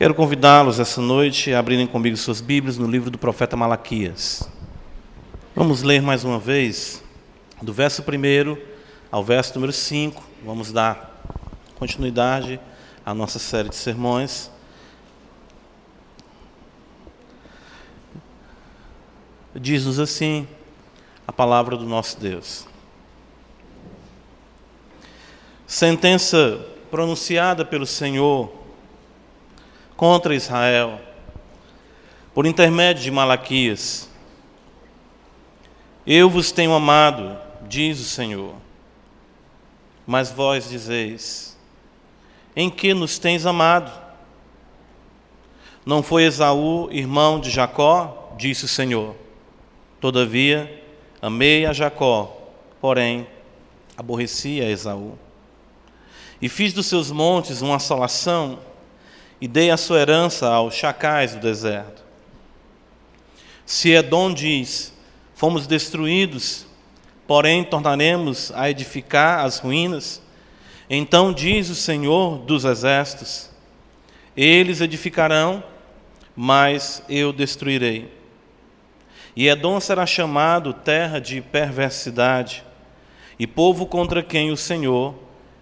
Quero convidá-los essa noite a abrirem comigo suas Bíblias no livro do profeta Malaquias. Vamos ler mais uma vez, do verso 1 ao verso número 5. Vamos dar continuidade à nossa série de sermões. Diz-nos assim a palavra do nosso Deus. Sentença pronunciada pelo Senhor contra Israel, por intermédio de Malaquias. Eu vos tenho amado, diz o Senhor, mas vós dizeis: Em que nos tens amado? Não foi Esaú, irmão de Jacó? Disse o Senhor. Todavia, amei a Jacó, porém, aborreci a Esaú. E fiz dos seus montes uma assolação e dei a sua herança aos chacais do deserto. Se Edom diz: Fomos destruídos, porém tornaremos a edificar as ruínas, então diz o Senhor dos exércitos: Eles edificarão, mas eu destruirei. E Edom será chamado terra de perversidade, e povo contra quem o Senhor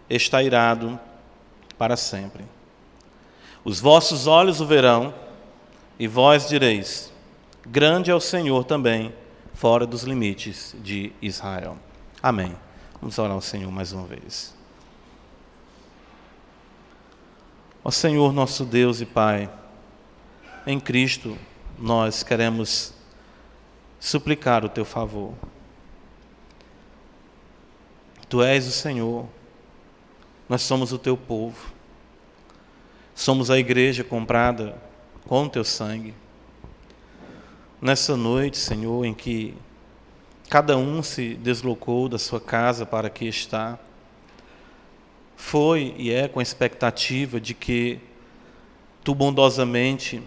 está irado para sempre. Os vossos olhos o verão, e vós direis: Grande é o Senhor também, fora dos limites de Israel. Amém. Vamos orar ao Senhor mais uma vez. Ó Senhor, nosso Deus e Pai, em Cristo nós queremos suplicar o teu favor. Tu és o Senhor, nós somos o teu povo. Somos a igreja comprada com o teu sangue. Nessa noite, Senhor, em que cada um se deslocou da sua casa para aqui estar, foi e é com a expectativa de que tu bondosamente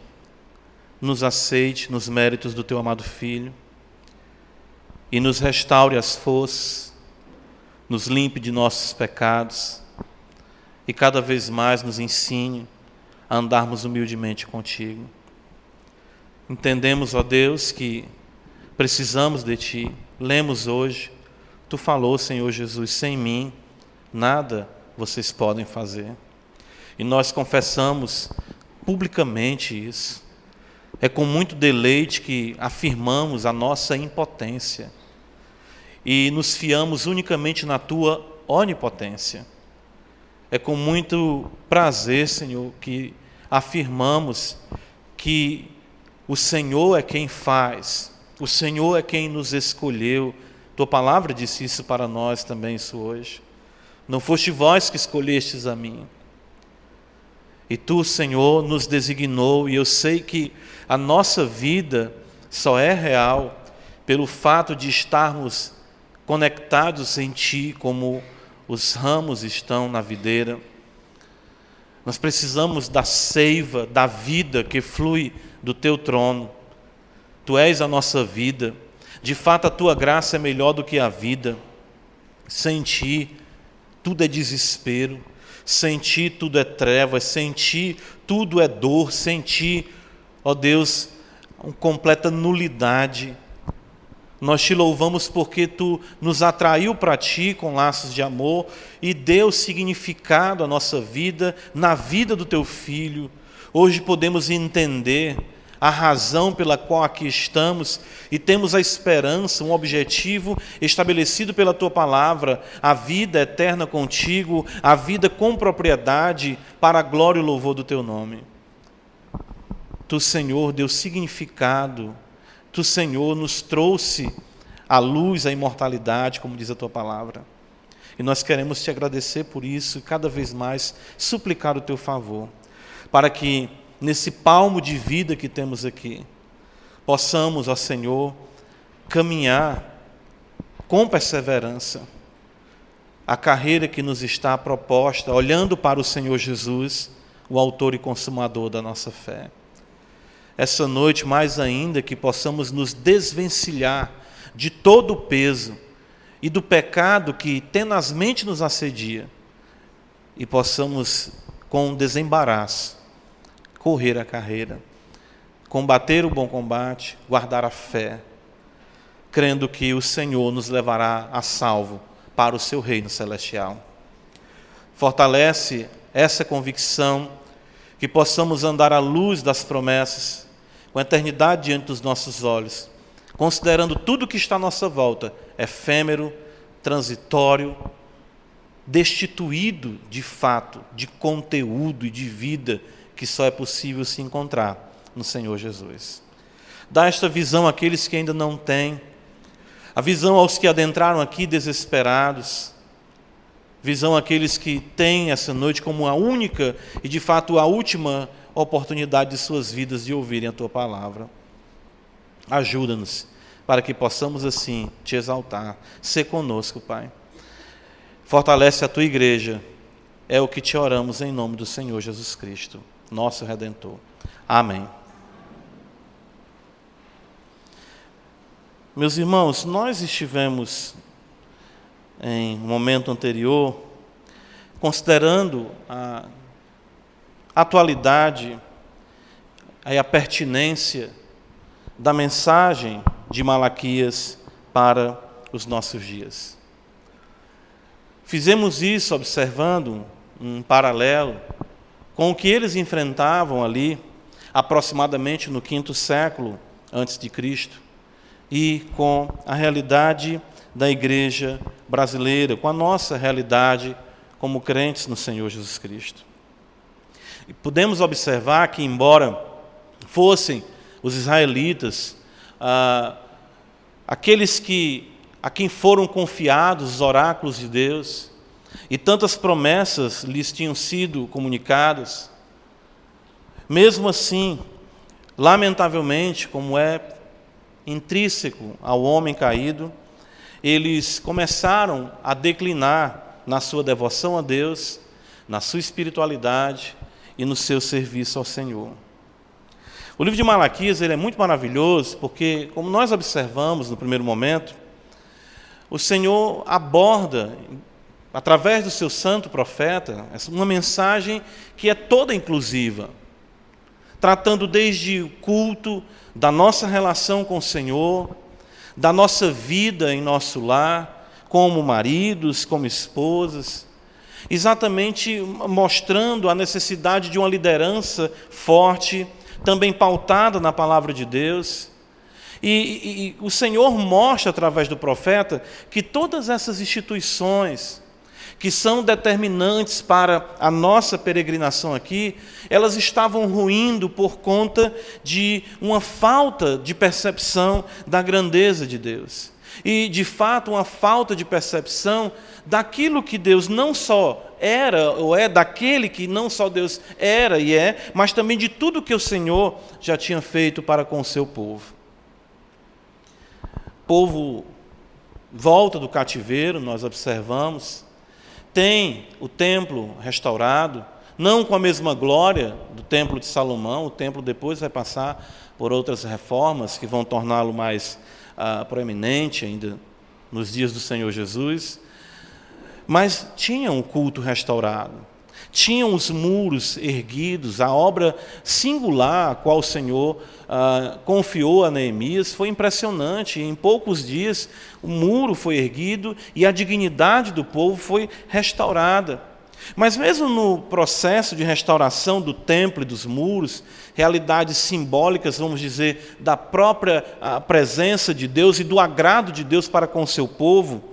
nos aceite nos méritos do teu amado Filho e nos restaure as forças, nos limpe de nossos pecados e cada vez mais nos ensine a andarmos humildemente contigo. Entendemos, ó Deus, que precisamos de Ti. Lemos hoje, Tu falou, Senhor Jesus, sem mim nada vocês podem fazer. E nós confessamos publicamente isso. É com muito deleite que afirmamos a nossa impotência e nos fiamos unicamente na Tua onipotência. É com muito prazer, Senhor, que afirmamos que o Senhor é quem faz, o Senhor é quem nos escolheu. Tua palavra disse isso para nós também, isso hoje. Não foste vós que escolhestes a mim. E tu, Senhor, nos designou, e eu sei que a nossa vida só é real pelo fato de estarmos conectados em Ti, como os ramos estão na videira. Nós precisamos da seiva, da vida que flui do teu trono. Tu és a nossa vida. De fato, a tua graça é melhor do que a vida. Sem ti, tudo é desespero. Sem ti, tudo é trevas. Sem ti, tudo é dor. Sem ti, ó Deus, uma completa nulidade. Nós te louvamos porque tu nos atraiu para ti com laços de amor e deu significado à nossa vida, na vida do teu filho. Hoje podemos entender a razão pela qual aqui estamos e temos a esperança, um objetivo estabelecido pela tua palavra, a vida eterna contigo, a vida com propriedade para a glória e louvor do teu nome. Tu, Senhor, deu significado Tu, Senhor, nos trouxe a luz, a imortalidade, como diz a tua palavra. E nós queremos te agradecer por isso e cada vez mais suplicar o teu favor, para que nesse palmo de vida que temos aqui, possamos, ó Senhor, caminhar com perseverança a carreira que nos está proposta, olhando para o Senhor Jesus, o autor e consumador da nossa fé essa noite, mais ainda, que possamos nos desvencilhar de todo o peso e do pecado que tenazmente nos assedia e possamos, com desembaraço, correr a carreira, combater o bom combate, guardar a fé, crendo que o Senhor nos levará a salvo para o seu reino celestial. Fortalece essa convicção que possamos andar à luz das promessas, com a eternidade diante dos nossos olhos, considerando tudo que está à nossa volta efêmero, transitório, destituído de fato, de conteúdo e de vida que só é possível se encontrar no Senhor Jesus. Dá esta visão àqueles que ainda não têm, a visão aos que adentraram aqui desesperados, visão àqueles que têm essa noite como a única e de fato a última oportunidade de suas vidas de ouvirem a tua palavra. Ajuda-nos para que possamos assim te exaltar. Ser conosco, Pai. Fortalece a tua igreja. É o que te oramos em nome do Senhor Jesus Cristo, nosso redentor. Amém. Meus irmãos, nós estivemos em um momento anterior considerando a atualidade e a pertinência da mensagem de Malaquias para os nossos dias. Fizemos isso observando um paralelo com o que eles enfrentavam ali, aproximadamente no quinto século antes de Cristo e com a realidade da igreja brasileira, com a nossa realidade como crentes no Senhor Jesus Cristo. E podemos observar que, embora fossem os israelitas ah, aqueles que a quem foram confiados os oráculos de Deus e tantas promessas lhes tinham sido comunicadas, mesmo assim, lamentavelmente, como é intrínseco ao homem caído, eles começaram a declinar na sua devoção a Deus, na sua espiritualidade e no seu serviço ao Senhor. O livro de Malaquias ele é muito maravilhoso porque, como nós observamos no primeiro momento, o Senhor aborda, através do seu santo profeta, uma mensagem que é toda inclusiva, tratando desde o culto, da nossa relação com o Senhor, da nossa vida em nosso lar, como maridos, como esposas, exatamente mostrando a necessidade de uma liderança forte, também pautada na palavra de Deus. E, e, e, o Senhor mostra através do profeta que todas essas instituições, que são determinantes para a nossa peregrinação aqui, elas estavam ruindo por conta de uma falta de percepção da grandeza de Deus. E, de fato, uma falta de percepção daquilo que Deus não só era ou é, daquele que não só Deus era e é, mas também de tudo que o Senhor já tinha feito para com o seu povo. O povo volta do cativeiro, nós observamos, tem o templo restaurado, não com a mesma glória do templo de Salomão, o templo depois vai passar por outras reformas que vão torná-lo mais ah, proeminente ainda nos dias do Senhor Jesus, mas tinha um culto restaurado tinham os muros erguidos, a obra singular a qual o Senhor ah, confiou a Neemias foi impressionante. Em poucos dias, o muro foi erguido e a dignidade do povo foi restaurada. Mas, mesmo no processo de restauração do templo e dos muros, realidades simbólicas, vamos dizer, da própria ah, presença de Deus e do agrado de Deus para com o seu povo,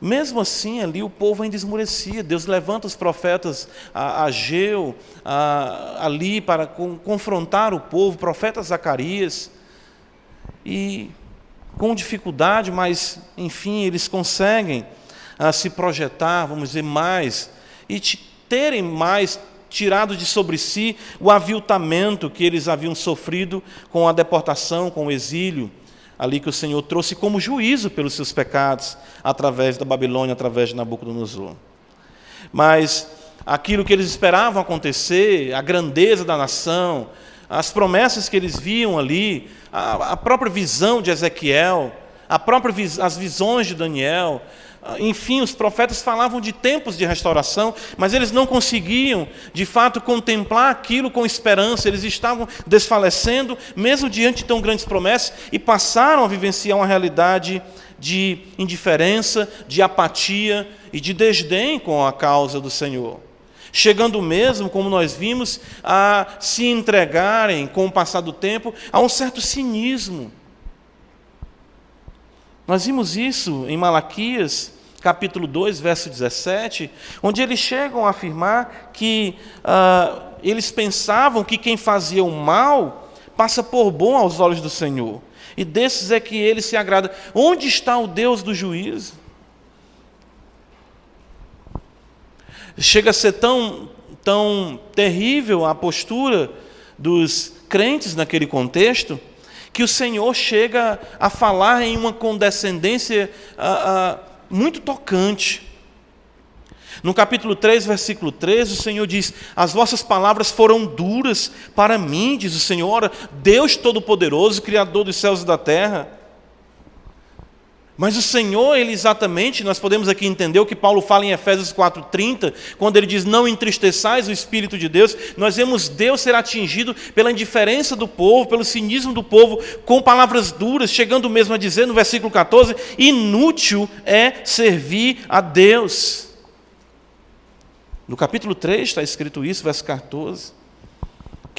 mesmo assim, ali o povo ainda esmurecia. Deus levanta os profetas Ageu ali para com, confrontar o povo, profeta Zacarias. E com dificuldade, mas enfim, eles conseguem a, se projetar, vamos dizer, mais e terem mais tirado de sobre si o aviltamento que eles haviam sofrido com a deportação, com o exílio ali que o Senhor trouxe como juízo pelos seus pecados através da Babilônia, através de Nabucodonosor. Mas aquilo que eles esperavam acontecer, a grandeza da nação, as promessas que eles viam ali, a, a própria visão de Ezequiel, a própria as visões de Daniel, enfim, os profetas falavam de tempos de restauração, mas eles não conseguiam, de fato, contemplar aquilo com esperança, eles estavam desfalecendo, mesmo diante de tão grandes promessas, e passaram a vivenciar uma realidade de indiferença, de apatia e de desdém com a causa do Senhor. Chegando mesmo, como nós vimos, a se entregarem, com o passar do tempo, a um certo cinismo nós vimos isso em Malaquias, capítulo 2, verso 17, onde eles chegam a afirmar que uh, eles pensavam que quem fazia o mal passa por bom aos olhos do Senhor, e desses é que ele se agrada. Onde está o Deus do juízo? Chega a ser tão, tão terrível a postura dos crentes naquele contexto, que o Senhor chega a falar em uma condescendência ah, ah, muito tocante. No capítulo 3, versículo 13, o Senhor diz: As vossas palavras foram duras para mim, diz o Senhor, Deus Todo-Poderoso, Criador dos céus e da terra. Mas o Senhor, ele exatamente, nós podemos aqui entender o que Paulo fala em Efésios 4:30, quando ele diz: "Não entristeçais o espírito de Deus". Nós vemos Deus ser atingido pela indiferença do povo, pelo cinismo do povo, com palavras duras, chegando mesmo a dizer no versículo 14: "Inútil é servir a Deus". No capítulo 3 está escrito isso, verso 14.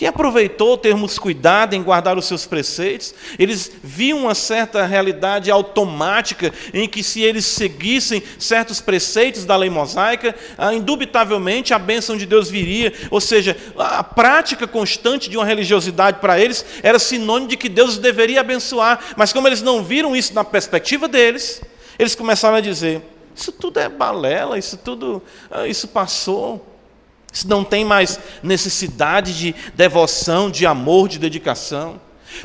Quem aproveitou termos cuidado em guardar os seus preceitos, eles viam uma certa realidade automática em que, se eles seguissem certos preceitos da lei mosaica, ah, indubitavelmente a bênção de Deus viria. Ou seja, a prática constante de uma religiosidade para eles era sinônimo de que Deus os deveria abençoar. Mas, como eles não viram isso na perspectiva deles, eles começaram a dizer: Isso tudo é balela, isso tudo, ah, isso passou. Se não tem mais necessidade de devoção, de amor, de dedicação.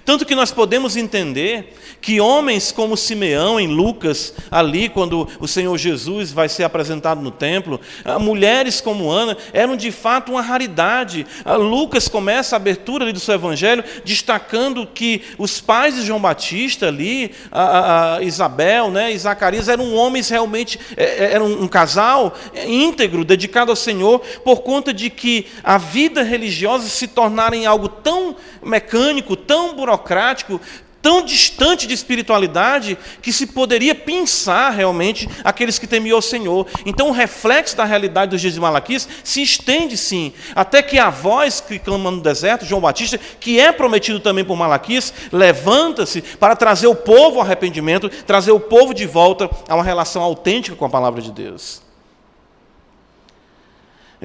Tanto que nós podemos entender que homens como Simeão, em Lucas, ali, quando o Senhor Jesus vai ser apresentado no templo, ah, mulheres como Ana, eram de fato uma raridade. Ah, Lucas começa a abertura ali do seu evangelho, destacando que os pais de João Batista ali, a, a Isabel né, e Zacarias, eram homens realmente, é, é, eram um casal íntegro, dedicado ao Senhor, por conta de que a vida religiosa se tornara em algo tão mecânico, tão burocrático, tão distante de espiritualidade, que se poderia pensar realmente aqueles que temiam o Senhor. Então, o reflexo da realidade dos dias de Malaquias se estende sim, até que a voz que clama no deserto, João Batista, que é prometido também por Malaquias, levanta-se para trazer o povo ao arrependimento, trazer o povo de volta a uma relação autêntica com a palavra de Deus.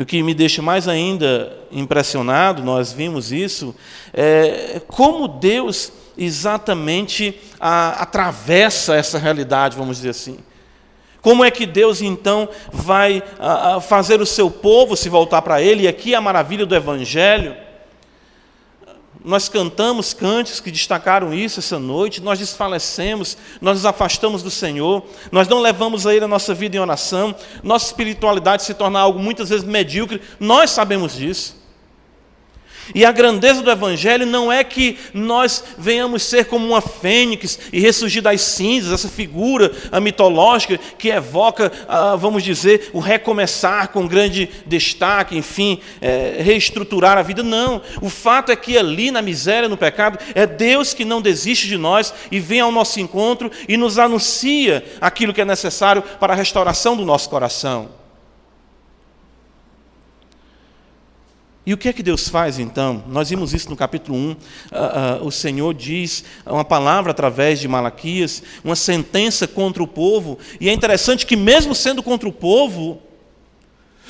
O que me deixa mais ainda impressionado, nós vimos isso, é como Deus exatamente a, atravessa essa realidade, vamos dizer assim. Como é que Deus então vai a, a fazer o seu povo se voltar para Ele? E aqui a maravilha do Evangelho nós cantamos cânticos que destacaram isso essa noite, nós desfalecemos, nós nos afastamos do Senhor, nós não levamos a Ele a nossa vida em oração, nossa espiritualidade se torna algo muitas vezes medíocre, nós sabemos disso. E a grandeza do Evangelho não é que nós venhamos ser como uma fênix e ressurgir das cinzas, essa figura mitológica que evoca, ah, vamos dizer, o recomeçar com grande destaque, enfim, é, reestruturar a vida. Não. O fato é que ali, na miséria, no pecado, é Deus que não desiste de nós e vem ao nosso encontro e nos anuncia aquilo que é necessário para a restauração do nosso coração. E o que é que Deus faz então? Nós vimos isso no capítulo 1. Uh, uh, o Senhor diz uma palavra através de Malaquias, uma sentença contra o povo. E é interessante que, mesmo sendo contra o povo,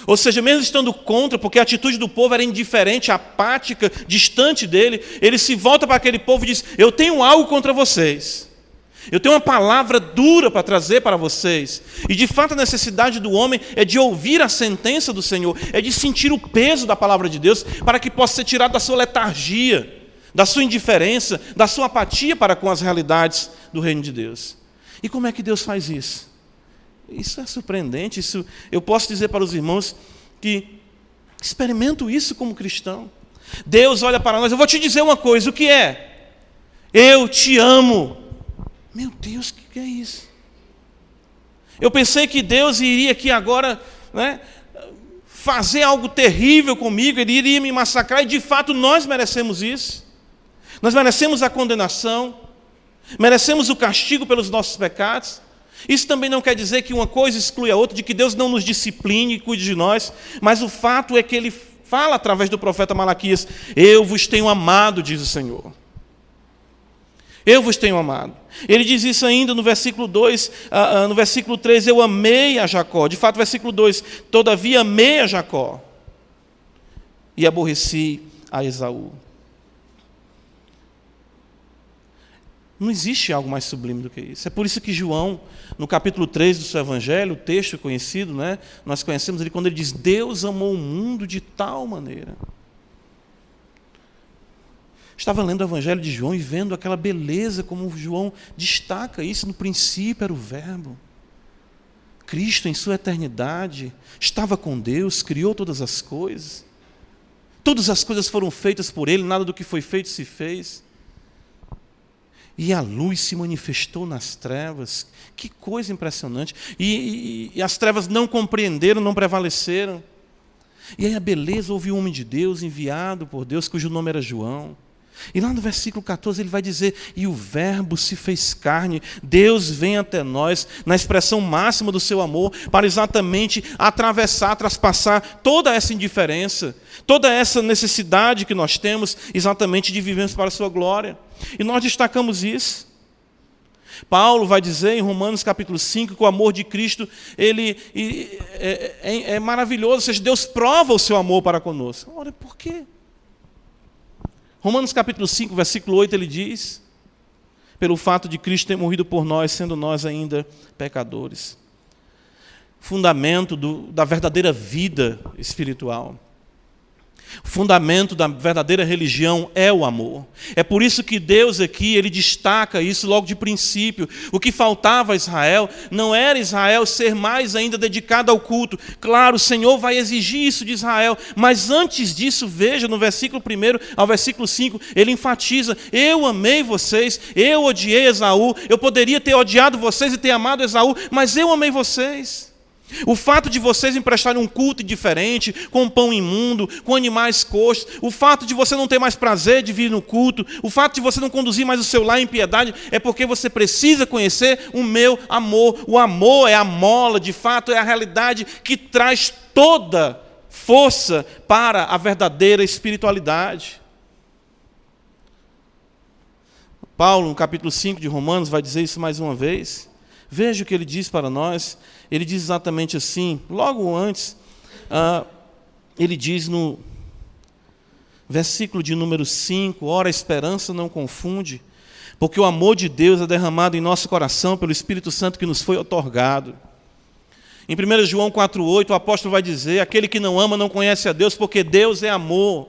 ou seja, mesmo estando contra, porque a atitude do povo era indiferente, apática, distante dele, ele se volta para aquele povo e diz: Eu tenho algo contra vocês. Eu tenho uma palavra dura para trazer para vocês. E de fato a necessidade do homem é de ouvir a sentença do Senhor, é de sentir o peso da palavra de Deus, para que possa ser tirado da sua letargia, da sua indiferença, da sua apatia para com as realidades do reino de Deus. E como é que Deus faz isso? Isso é surpreendente. Isso eu posso dizer para os irmãos que experimento isso como cristão. Deus olha para nós. Eu vou te dizer uma coisa. O que é? Eu te amo. Meu Deus, o que é isso? Eu pensei que Deus iria aqui agora né, fazer algo terrível comigo, Ele iria me massacrar, e de fato nós merecemos isso. Nós merecemos a condenação, merecemos o castigo pelos nossos pecados. Isso também não quer dizer que uma coisa exclui a outra, de que Deus não nos discipline e cuide de nós, mas o fato é que Ele fala através do profeta Malaquias: Eu vos tenho amado, diz o Senhor. Eu vos tenho amado. Ele diz isso ainda no versículo 2, uh, uh, no versículo 3, eu amei a Jacó. De fato, versículo 2, todavia amei a Jacó e aborreci a Esaú. Não existe algo mais sublime do que isso. É por isso que João, no capítulo 3 do seu evangelho, o texto conhecido, né, nós conhecemos ele quando ele diz: Deus amou o mundo de tal maneira. Estava lendo o evangelho de João e vendo aquela beleza como João destaca isso. No princípio era o Verbo. Cristo, em sua eternidade, estava com Deus, criou todas as coisas. Todas as coisas foram feitas por Ele, nada do que foi feito se fez. E a luz se manifestou nas trevas. Que coisa impressionante. E, e, e, as trevas não compreenderam, não prevaleceram. E aí a beleza houve um homem de Deus enviado por Deus, cujo nome era João. E lá no versículo 14 ele vai dizer: E o Verbo se fez carne, Deus vem até nós, na expressão máxima do seu amor, para exatamente atravessar, traspassar toda essa indiferença, toda essa necessidade que nós temos, exatamente de vivermos para a sua glória. E nós destacamos isso. Paulo vai dizer em Romanos capítulo 5 que o amor de Cristo ele, é, é, é maravilhoso, ou seja, Deus prova o seu amor para conosco. Ora, por quê? Romanos capítulo 5, versículo 8, ele diz: pelo fato de Cristo ter morrido por nós, sendo nós ainda pecadores. Fundamento do, da verdadeira vida espiritual. O fundamento da verdadeira religião é o amor. É por isso que Deus aqui, ele destaca isso logo de princípio. O que faltava a Israel não era Israel ser mais ainda dedicado ao culto. Claro, o Senhor vai exigir isso de Israel, mas antes disso, veja no versículo 1 ao versículo 5, ele enfatiza: Eu amei vocês, eu odiei Esaú, eu poderia ter odiado vocês e ter amado Esaú, mas eu amei vocês. O fato de vocês emprestarem um culto diferente, com pão imundo, com animais coxos, o fato de você não ter mais prazer de vir no culto, o fato de você não conduzir mais o seu lar em piedade, é porque você precisa conhecer o meu amor. O amor é a mola, de fato, é a realidade que traz toda força para a verdadeira espiritualidade. Paulo, no capítulo 5 de Romanos, vai dizer isso mais uma vez. Veja o que ele diz para nós. Ele diz exatamente assim, logo antes, ah, ele diz no versículo de número 5: Ora, a esperança não confunde, porque o amor de Deus é derramado em nosso coração pelo Espírito Santo que nos foi otorgado. Em 1 João 4,8, o apóstolo vai dizer: Aquele que não ama não conhece a Deus, porque Deus é amor.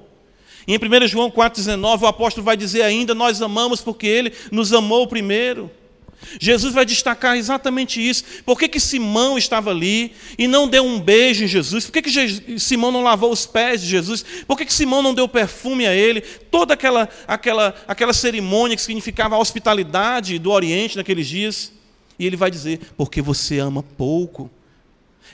E em 1 João 4,19, o apóstolo vai dizer ainda: Nós amamos porque Ele nos amou primeiro. Jesus vai destacar exatamente isso. Por que, que Simão estava ali e não deu um beijo em Jesus? Por que, que Simão não lavou os pés de Jesus? Por que, que Simão não deu perfume a ele? Toda aquela, aquela, aquela cerimônia que significava a hospitalidade do Oriente naqueles dias. E ele vai dizer: porque você ama pouco.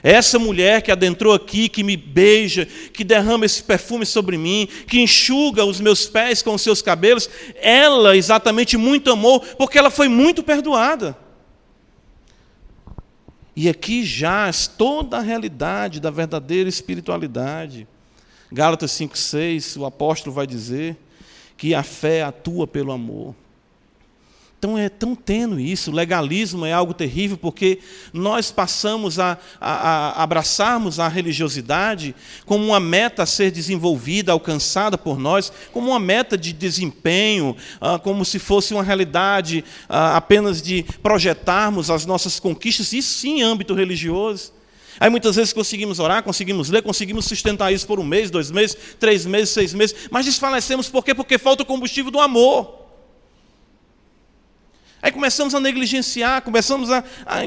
Essa mulher que adentrou aqui, que me beija, que derrama esse perfume sobre mim, que enxuga os meus pés com os seus cabelos, ela exatamente muito amou, porque ela foi muito perdoada. E aqui jaz toda a realidade da verdadeira espiritualidade. Gálatas 5,6, o apóstolo vai dizer que a fé atua pelo amor. Então é tão tênue isso, o legalismo é algo terrível, porque nós passamos a, a, a, abraçarmos a religiosidade como uma meta a ser desenvolvida, alcançada por nós, como uma meta de desempenho, ah, como se fosse uma realidade ah, apenas de projetarmos as nossas conquistas, isso sim em âmbito religioso. Aí muitas vezes conseguimos orar, conseguimos ler, conseguimos sustentar isso por um mês, dois meses, três meses, seis meses, mas desfalecemos por quê? Porque falta o combustível do amor. Aí começamos a negligenciar, começamos a, a,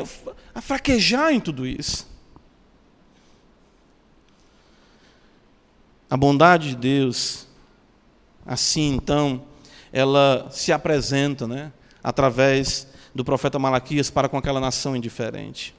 a fraquejar em tudo isso. A bondade de Deus, assim então, ela se apresenta né, através do profeta Malaquias para com aquela nação indiferente.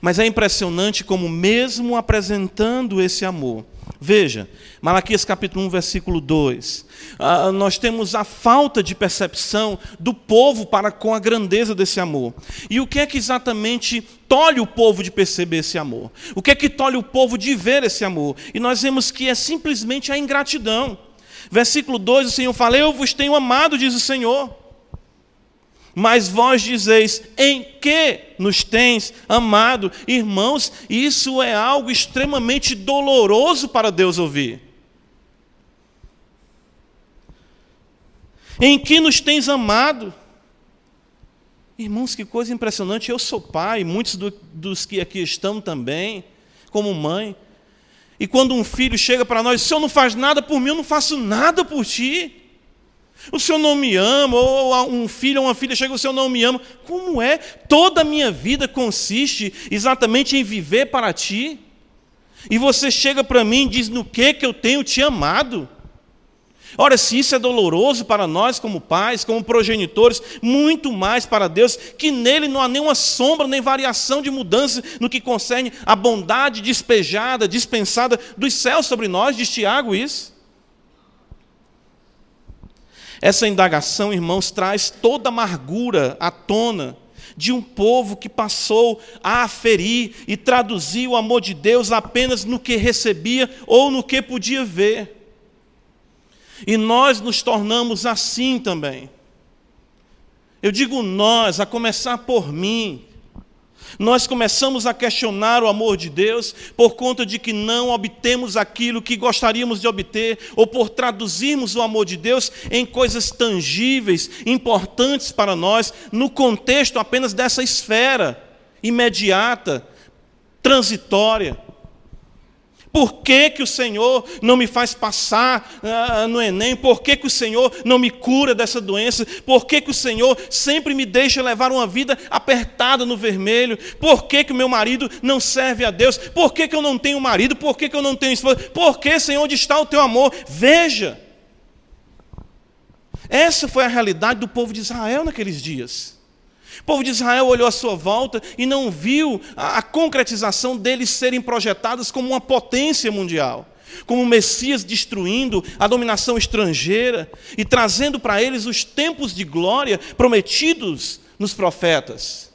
Mas é impressionante como, mesmo apresentando esse amor, veja, Malaquias capítulo 1, versículo 2, ah, nós temos a falta de percepção do povo para com a grandeza desse amor. E o que é que exatamente tolhe o povo de perceber esse amor? O que é que tolhe o povo de ver esse amor? E nós vemos que é simplesmente a ingratidão. Versículo 2, o Senhor fala: Eu vos tenho amado, diz o Senhor. Mas vós dizeis, em que nos tens amado? Irmãos, isso é algo extremamente doloroso para Deus ouvir. Em que nos tens amado? Irmãos, que coisa impressionante. Eu sou pai, muitos do, dos que aqui estão também, como mãe. E quando um filho chega para nós, o senhor não faz nada por mim, eu não faço nada por ti. O senhor não me ama, ou um filho ou uma filha chega, o senhor não me ama. Como é? Toda a minha vida consiste exatamente em viver para ti. E você chega para mim e diz: no que que eu tenho te amado? Ora, se isso é doloroso para nós, como pais, como progenitores, muito mais para Deus, que nele não há nenhuma sombra nem variação de mudança no que concerne a bondade despejada, dispensada dos céus sobre nós, diz Tiago isso. Essa indagação, irmãos, traz toda a amargura à tona de um povo que passou a aferir e traduzir o amor de Deus apenas no que recebia ou no que podia ver. E nós nos tornamos assim também. Eu digo nós, a começar por mim. Nós começamos a questionar o amor de Deus por conta de que não obtemos aquilo que gostaríamos de obter, ou por traduzirmos o amor de Deus em coisas tangíveis, importantes para nós, no contexto apenas dessa esfera imediata, transitória. Por que, que o Senhor não me faz passar uh, no Enem? Por que, que o Senhor não me cura dessa doença? Por que, que o Senhor sempre me deixa levar uma vida apertada no vermelho? Por que, que o meu marido não serve a Deus? Por que, que eu não tenho marido? Por que, que eu não tenho esposa? Por que, Senhor, onde está o teu amor? Veja. Essa foi a realidade do povo de Israel naqueles dias. O povo de Israel olhou à sua volta e não viu a, concretização deles serem projetados como uma potência mundial como o Messias destruindo a dominação estrangeira e trazendo para eles os tempos de glória prometidos nos profetas.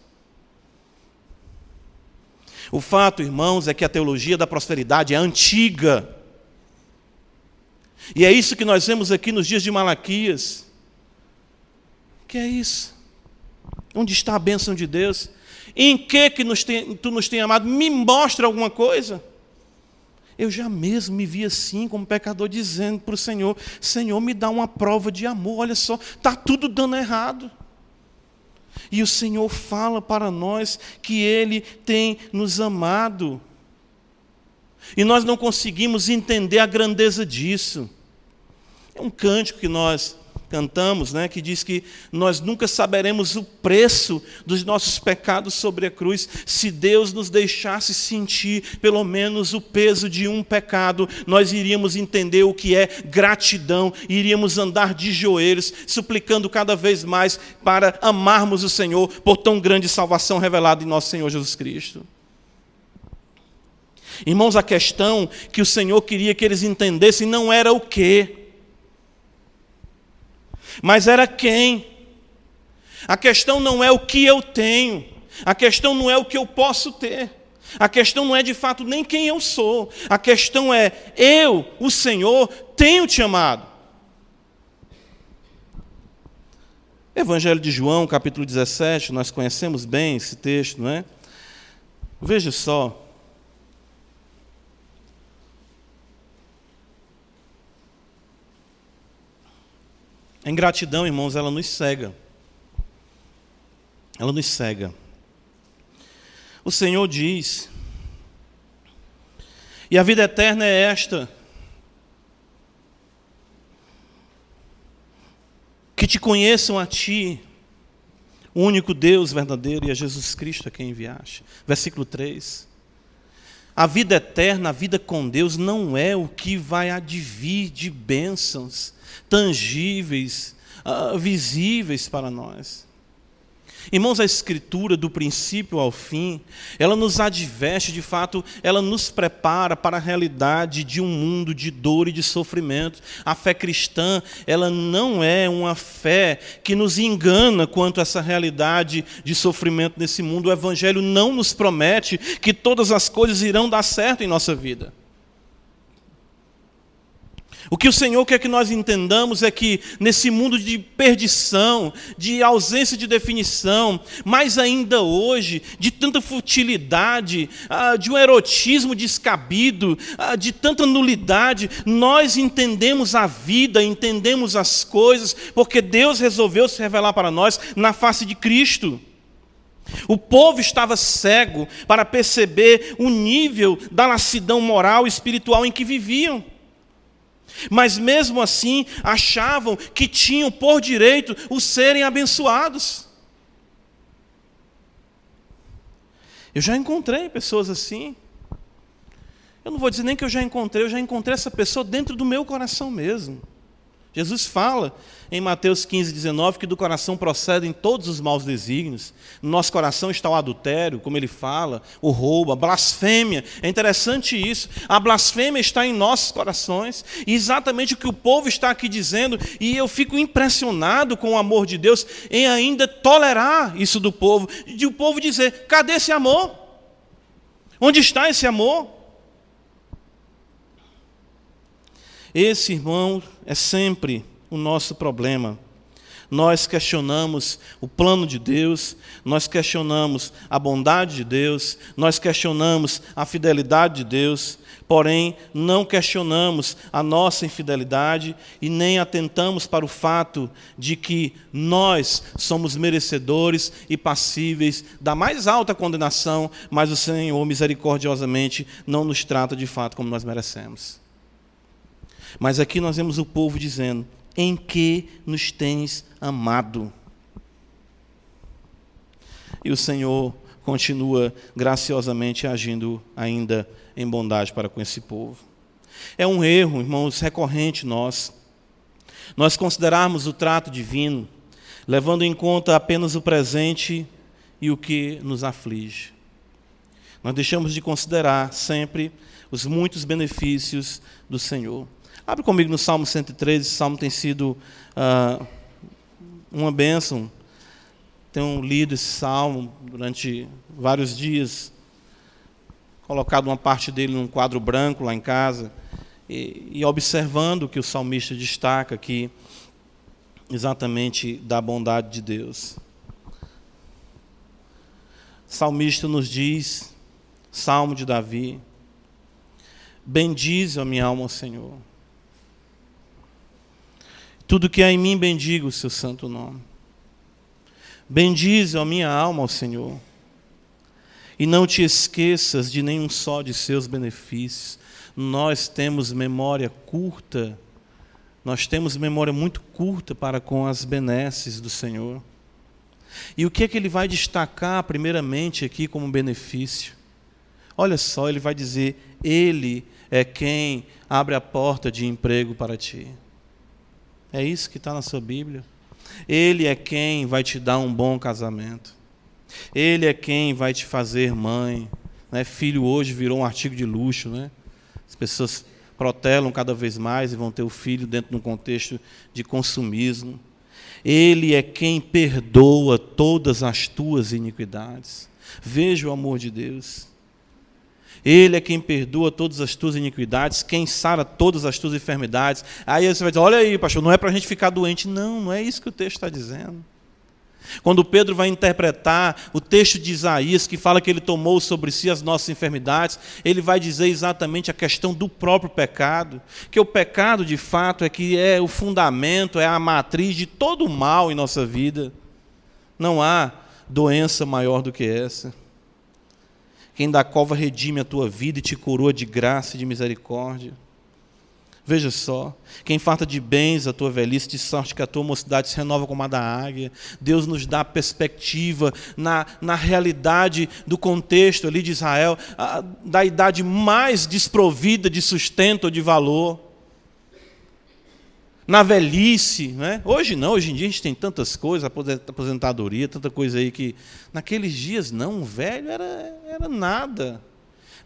O fato, irmãos, é que a teologia da prosperidade é antiga. E é isso que nós vemos aqui nos dias de Malaquias. Que é isso? Onde está a bênção de Deus? Em que, que nos tem, tu nos tem amado? Me mostra alguma coisa. Eu já mesmo me vi assim, como pecador, dizendo para o Senhor: Senhor, me dá uma prova de amor. Olha só, está tudo dando errado. E o Senhor fala para nós que Ele tem nos amado. E nós não conseguimos entender a grandeza disso. É um cântico que nós cantamos, né, que diz que nós nunca saberemos o preço dos nossos pecados sobre a cruz. Se Deus nos deixasse sentir pelo menos o peso de um pecado, nós iríamos entender o que é gratidão, iríamos andar de joelhos, suplicando cada vez mais para amarmos o Senhor por tão grande salvação revelada em nosso Senhor Jesus Cristo. Irmãos, a questão que o Senhor queria que eles entendessem não era o que, mas era quem. A questão não é o que eu tenho, a questão não é o que eu posso ter, a questão não é de fato nem quem eu sou, a questão é eu, o Senhor, tenho te amado. Evangelho de João, capítulo 17, nós conhecemos bem esse texto, não é? Veja só, A ingratidão, irmãos, ela nos cega. Ela nos cega. O Senhor diz: E a vida eterna é esta: que te conheçam a ti, o único Deus verdadeiro e a Jesus Cristo a quem enviaste. Versículo 3. A vida eterna, a vida com Deus, não é o que vai advir de bênçãos tangíveis, uh, visíveis para nós. Irmãos, a Escritura, do princípio ao fim, ela nos adverte, de fato, ela nos prepara para a realidade de um mundo de dor e de sofrimento. A fé cristã, ela não é uma fé que nos engana quanto a essa realidade de sofrimento nesse mundo. O Evangelho não nos promete que todas as coisas irão dar certo em nossa vida. O que o Senhor quer que nós entendamos é que nesse mundo de perdição, de ausência de definição, mais ainda hoje, de tanta futilidade, ah, de um erotismo descabido, ah, de tanta nulidade, nós entendemos a vida, entendemos as coisas, porque Deus resolveu se revelar para nós na face de Cristo. O povo estava cego para perceber o nível da lassidão moral e espiritual em que viviam. Mas mesmo assim, achavam que tinham por direito o serem abençoados. Eu já encontrei pessoas assim. Eu não vou dizer nem que eu já encontrei, eu já encontrei essa pessoa dentro do meu coração mesmo. Jesus fala em Mateus 15, 19 que do coração procedem todos os maus desígnios. No nosso coração está o adultério, como ele fala, o roubo, a blasfêmia. É interessante isso. A blasfêmia está em nossos corações. E exatamente o que o povo está aqui dizendo, e eu fico impressionado com o amor de Deus em ainda tolerar isso do povo. De o povo dizer: cadê esse amor? Onde está esse amor? Esse, irmão, é sempre o nosso problema. Nós questionamos o plano de Deus, nós questionamos a bondade de Deus, nós questionamos a fidelidade de Deus, porém não questionamos a nossa infidelidade e nem atentamos para o fato de que nós somos merecedores e passíveis da mais alta condenação, mas o Senhor misericordiosamente não nos trata de fato como nós merecemos. Mas aqui nós vemos o povo dizendo: Em que nos tens amado? E o Senhor continua graciosamente agindo ainda em bondade para com esse povo. É um erro, irmãos, recorrente nós. Nós considerarmos o trato divino, levando em conta apenas o presente e o que nos aflige. Nós deixamos de considerar sempre os muitos benefícios do Senhor. Abre comigo no Salmo 113, esse salmo tem sido uh, uma bênção. Tenho lido esse salmo durante vários dias, colocado uma parte dele num quadro branco lá em casa, e, e observando o que o salmista destaca aqui, exatamente da bondade de Deus. O salmista nos diz, Salmo de Davi, Bendize a minha alma, Senhor tudo que há em mim, bendiga o seu santo nome. Bendize a minha alma ao Senhor. E não te esqueças de nenhum só de seus benefícios. Nós temos memória curta, nós temos memória muito curta para com as benesses do Senhor. E o que é que ele vai destacar, primeiramente, aqui como benefício? Olha só, ele vai dizer: Ele é quem abre a porta de emprego para ti. É isso que está na sua Bíblia. Ele é quem vai te dar um bom casamento. Ele é quem vai te fazer mãe. Né? Filho hoje virou um artigo de luxo. Né? As pessoas protelam cada vez mais e vão ter o filho dentro de um contexto de consumismo. Ele é quem perdoa todas as tuas iniquidades. Veja o amor de Deus. Ele é quem perdoa todas as tuas iniquidades, quem sara todas as tuas enfermidades. Aí você vai dizer: olha aí, pastor, não é para a gente ficar doente. Não, não é isso que o texto está dizendo. Quando Pedro vai interpretar o texto de Isaías, que fala que ele tomou sobre si as nossas enfermidades, ele vai dizer exatamente a questão do próprio pecado, que o pecado de fato é que é o fundamento, é a matriz de todo o mal em nossa vida. Não há doença maior do que essa quem da cova redime a tua vida e te coroa de graça e de misericórdia. Veja só, quem farta de bens a tua velhice, de sorte que a tua mocidade se renova como a da águia. Deus nos dá perspectiva na, na realidade do contexto ali de Israel, a, da idade mais desprovida de sustento ou de valor. Na velhice. Né? Hoje não, hoje em dia a gente tem tantas coisas, aposentadoria, tanta coisa aí que. Naqueles dias não, o velho era, era nada.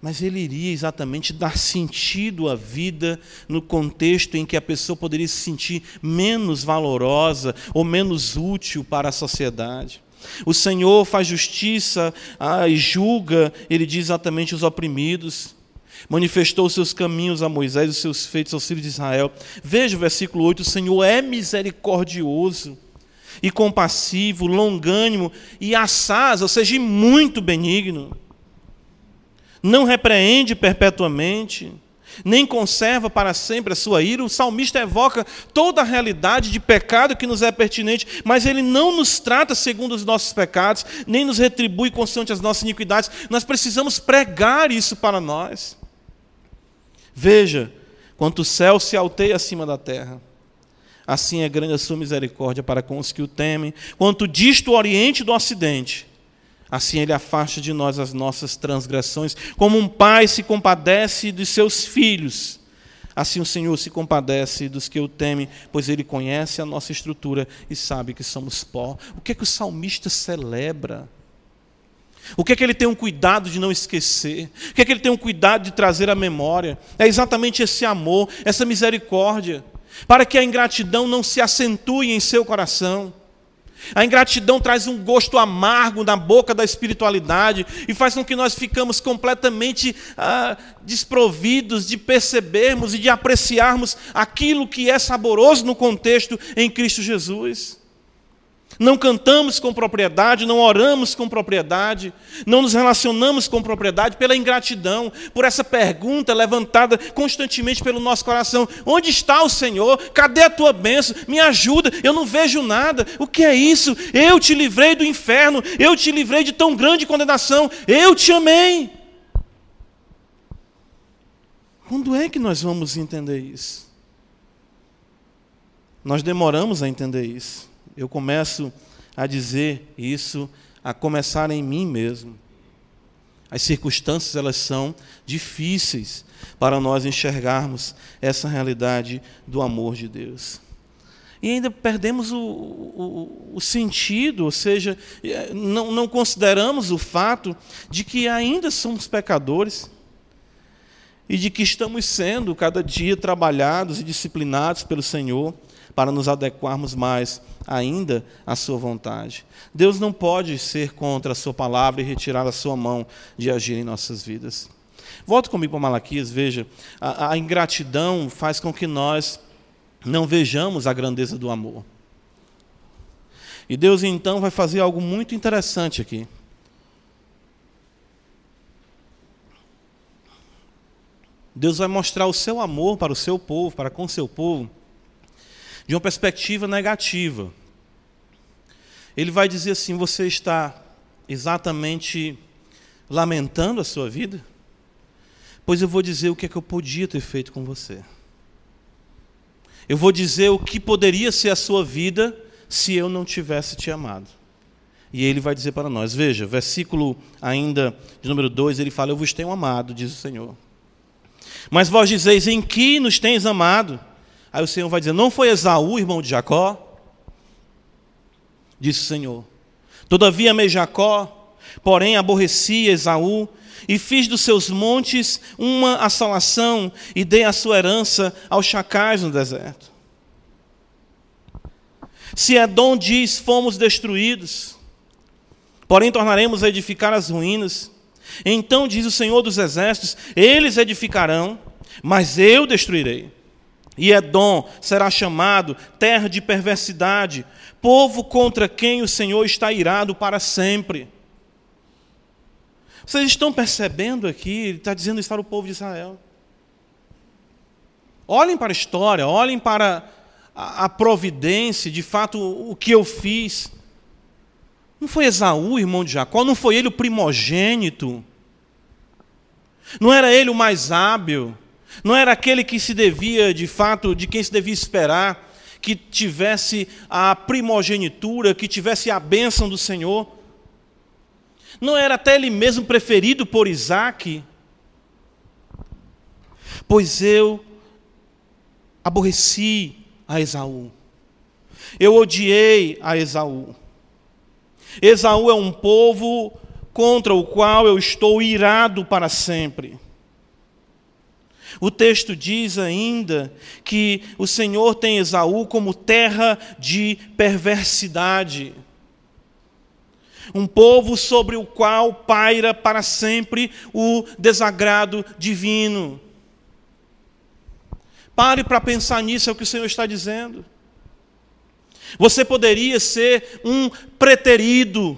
Mas ele iria exatamente dar sentido à vida no contexto em que a pessoa poderia se sentir menos valorosa ou menos útil para a sociedade. O Senhor faz justiça ah, e julga, ele diz exatamente os oprimidos manifestou os seus caminhos a Moisés, os seus feitos aos filhos de Israel. Veja o versículo 8: o Senhor é misericordioso e compassivo, longânimo e assaz, ou seja, muito benigno. Não repreende perpetuamente, nem conserva para sempre a sua ira. O salmista evoca toda a realidade de pecado que nos é pertinente, mas ele não nos trata segundo os nossos pecados, nem nos retribui constante as nossas iniquidades. Nós precisamos pregar isso para nós. Veja, quanto o céu se alteia acima da terra, assim é grande a sua misericórdia para com os que o temem. Quanto disto o oriente do ocidente, assim ele afasta de nós as nossas transgressões. Como um pai se compadece de seus filhos, assim o Senhor se compadece dos que o temem, pois ele conhece a nossa estrutura e sabe que somos pó. O que é que o salmista celebra? O que é que ele tem um cuidado de não esquecer? O que é que ele tem um cuidado de trazer à memória? É exatamente esse amor, essa misericórdia, para que a ingratidão não se acentue em seu coração. A ingratidão traz um gosto amargo na boca da espiritualidade e faz com que nós ficamos completamente ah, desprovidos de percebermos e de apreciarmos aquilo que é saboroso no contexto em Cristo Jesus não cantamos com propriedade, não oramos com propriedade, não nos relacionamos com propriedade pela ingratidão, por essa pergunta levantada constantemente pelo nosso coração: onde está o Senhor? Cadê a tua bênção? Me ajuda, eu não vejo nada. O que é isso? Eu te livrei do inferno, eu te livrei de tão grande condenação, eu te amei. Quando é que nós vamos entender isso? Nós demoramos a entender isso eu começo a dizer isso, a começar em mim mesmo. As circunstâncias elas são difíceis para nós enxergarmos essa realidade do amor de Deus. E ainda perdemos o, o, o sentido, ou seja, não, não consideramos o fato de que ainda somos pecadores e de que estamos sendo cada dia trabalhados e disciplinados pelo Senhor para nos adequarmos mais ainda à Sua vontade. Deus não pode ser contra a Sua palavra e retirar a Sua mão de agir em nossas vidas. Volta comigo para Malaquias, veja, a, a ingratidão faz com que nós não vejamos a grandeza do amor. E Deus então vai fazer algo muito interessante aqui. Deus vai mostrar o seu amor para o seu povo, para com o seu povo, de uma perspectiva negativa. Ele vai dizer assim: você está exatamente lamentando a sua vida? Pois eu vou dizer o que é que eu podia ter feito com você. Eu vou dizer o que poderia ser a sua vida se eu não tivesse te amado. E ele vai dizer para nós, veja, versículo ainda de número 2, ele fala: Eu vos tenho amado, diz o Senhor. Mas vós dizeis: Em que nos tens amado? Aí o Senhor vai dizer: Não foi Esaú, irmão de Jacó? Disse o Senhor. Todavia amei Jacó, porém aborreci Esaú, e fiz dos seus montes uma assolação, e dei a sua herança aos chacais no deserto. Se Edom diz: Fomos destruídos, porém tornaremos a edificar as ruínas. Então diz o Senhor dos Exércitos: Eles edificarão, mas eu destruirei. E Edom será chamado terra de perversidade, povo contra quem o Senhor está irado para sempre. Vocês estão percebendo aqui, ele está dizendo para o povo de Israel. Olhem para a história, olhem para a, a providência, de fato, o, o que eu fiz. Não foi Esaú, irmão de Jacó, não foi ele o primogênito. Não era ele o mais hábil. Não era aquele que se devia, de fato, de quem se devia esperar, que tivesse a primogenitura, que tivesse a bênção do Senhor. Não era até ele mesmo preferido por Isaac? Pois eu aborreci a Esaú. Eu odiei a Esaú. Esaú é um povo contra o qual eu estou irado para sempre. O texto diz ainda que o Senhor tem Esaú como terra de perversidade. Um povo sobre o qual paira para sempre o desagrado divino. Pare para pensar nisso, é o que o Senhor está dizendo. Você poderia ser um preterido.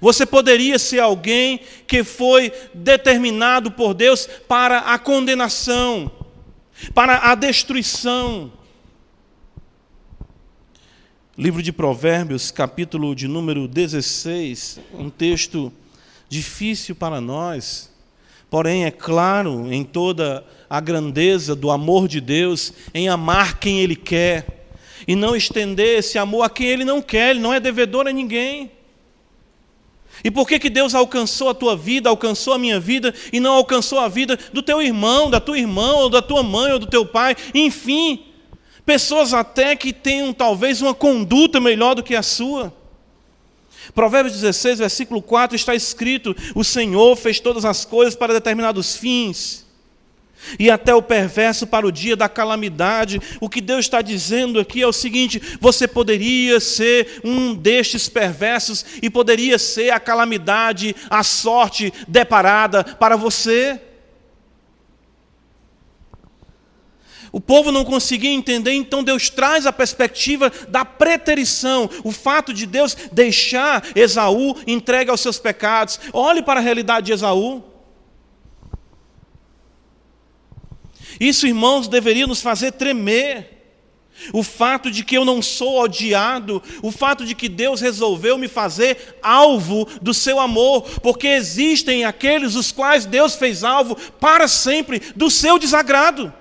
Você poderia ser alguém que foi determinado por Deus para a condenação, para a destruição. Livro de Provérbios, capítulo de número 16, um texto difícil para nós, porém é claro em toda a grandeza do amor de Deus em amar quem Ele quer e não estender esse amor a quem Ele não quer, Ele não é devedor a ninguém. E por que, que Deus alcançou a tua vida, alcançou a minha vida e não alcançou a vida do teu irmão, da tua irmã, ou da tua mãe, ou do teu pai? Enfim, pessoas até que tenham talvez uma conduta melhor do que a sua. Provérbios 16, versículo 4 está escrito: O Senhor fez todas as coisas para determinados fins e até o perverso para o dia da calamidade. O que Deus está dizendo aqui é o seguinte: você poderia ser um destes perversos e poderia ser a calamidade, a sorte deparada para você. O povo não conseguia entender, então Deus traz a perspectiva da preterição, o fato de Deus deixar Esaú entregue aos seus pecados. Olhe para a realidade de Esaú. Isso, irmãos, deveria nos fazer tremer. O fato de que eu não sou odiado, o fato de que Deus resolveu me fazer alvo do seu amor, porque existem aqueles os quais Deus fez alvo para sempre do seu desagrado.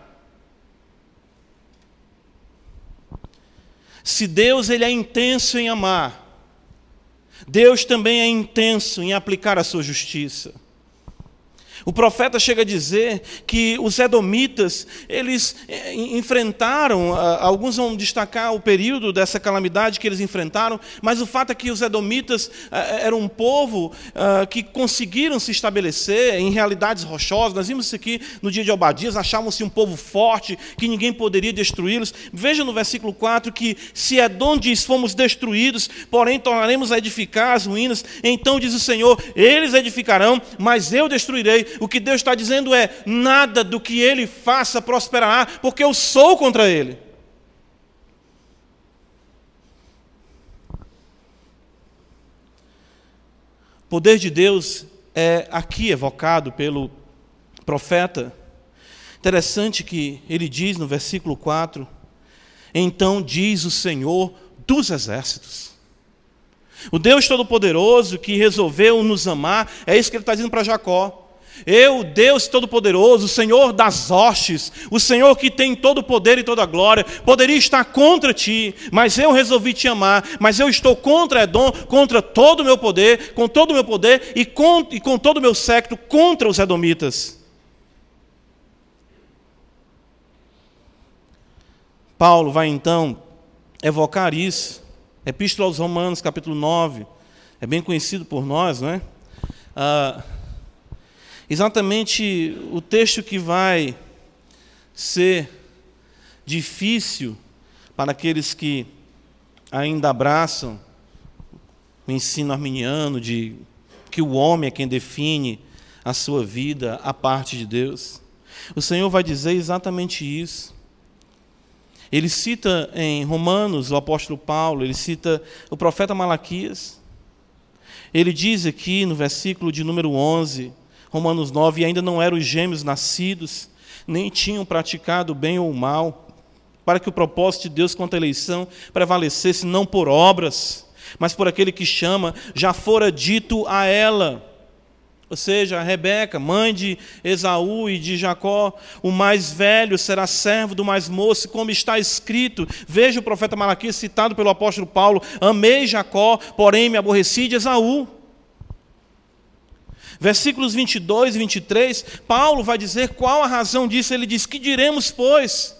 Se Deus ele é intenso em amar, Deus também é intenso em aplicar a sua justiça. O profeta chega a dizer que os edomitas, eles eh, enfrentaram, ah, alguns vão destacar o período dessa calamidade que eles enfrentaram, mas o fato é que os edomitas ah, eram um povo ah, que conseguiram se estabelecer em realidades rochosas. Nós vimos isso aqui no dia de Obadias, achavam-se um povo forte, que ninguém poderia destruí-los. Veja no versículo 4 que se é onde fomos destruídos, porém tornaremos a edificar as ruínas, então diz o Senhor, eles edificarão, mas eu destruirei o que Deus está dizendo é: nada do que ele faça prosperará, porque eu sou contra ele. O poder de Deus é aqui evocado pelo profeta. Interessante que ele diz no versículo 4: Então diz o Senhor dos exércitos. O Deus Todo-Poderoso que resolveu nos amar, é isso que ele está dizendo para Jacó. Eu, Deus Todo-Poderoso, o Senhor das hostes, o Senhor que tem todo o poder e toda a glória, poderia estar contra ti, mas eu resolvi te amar, mas eu estou contra Edom, contra todo o meu poder, com todo o meu poder e com, e com todo o meu séquito contra os edomitas. Paulo vai então evocar isso. Epístola aos Romanos, capítulo 9. É bem conhecido por nós, não é? Ah, exatamente o texto que vai ser difícil para aqueles que ainda abraçam o ensino arminiano de que o homem é quem define a sua vida a parte de Deus. O Senhor vai dizer exatamente isso. Ele cita em Romanos o apóstolo Paulo, ele cita o profeta Malaquias. Ele diz aqui no versículo de número 11: Romanos 9, e ainda não eram os gêmeos nascidos, nem tinham praticado bem ou mal, para que o propósito de Deus quanto à eleição prevalecesse não por obras, mas por aquele que chama, já fora dito a ela. Ou seja, a Rebeca, mãe de Esaú e de Jacó, o mais velho será servo do mais moço, como está escrito. Veja o profeta Malaquias citado pelo apóstolo Paulo: Amei Jacó, porém me aborreci de Esaú. Versículos 22 e 23, Paulo vai dizer qual a razão disso. Ele diz: Que diremos, pois?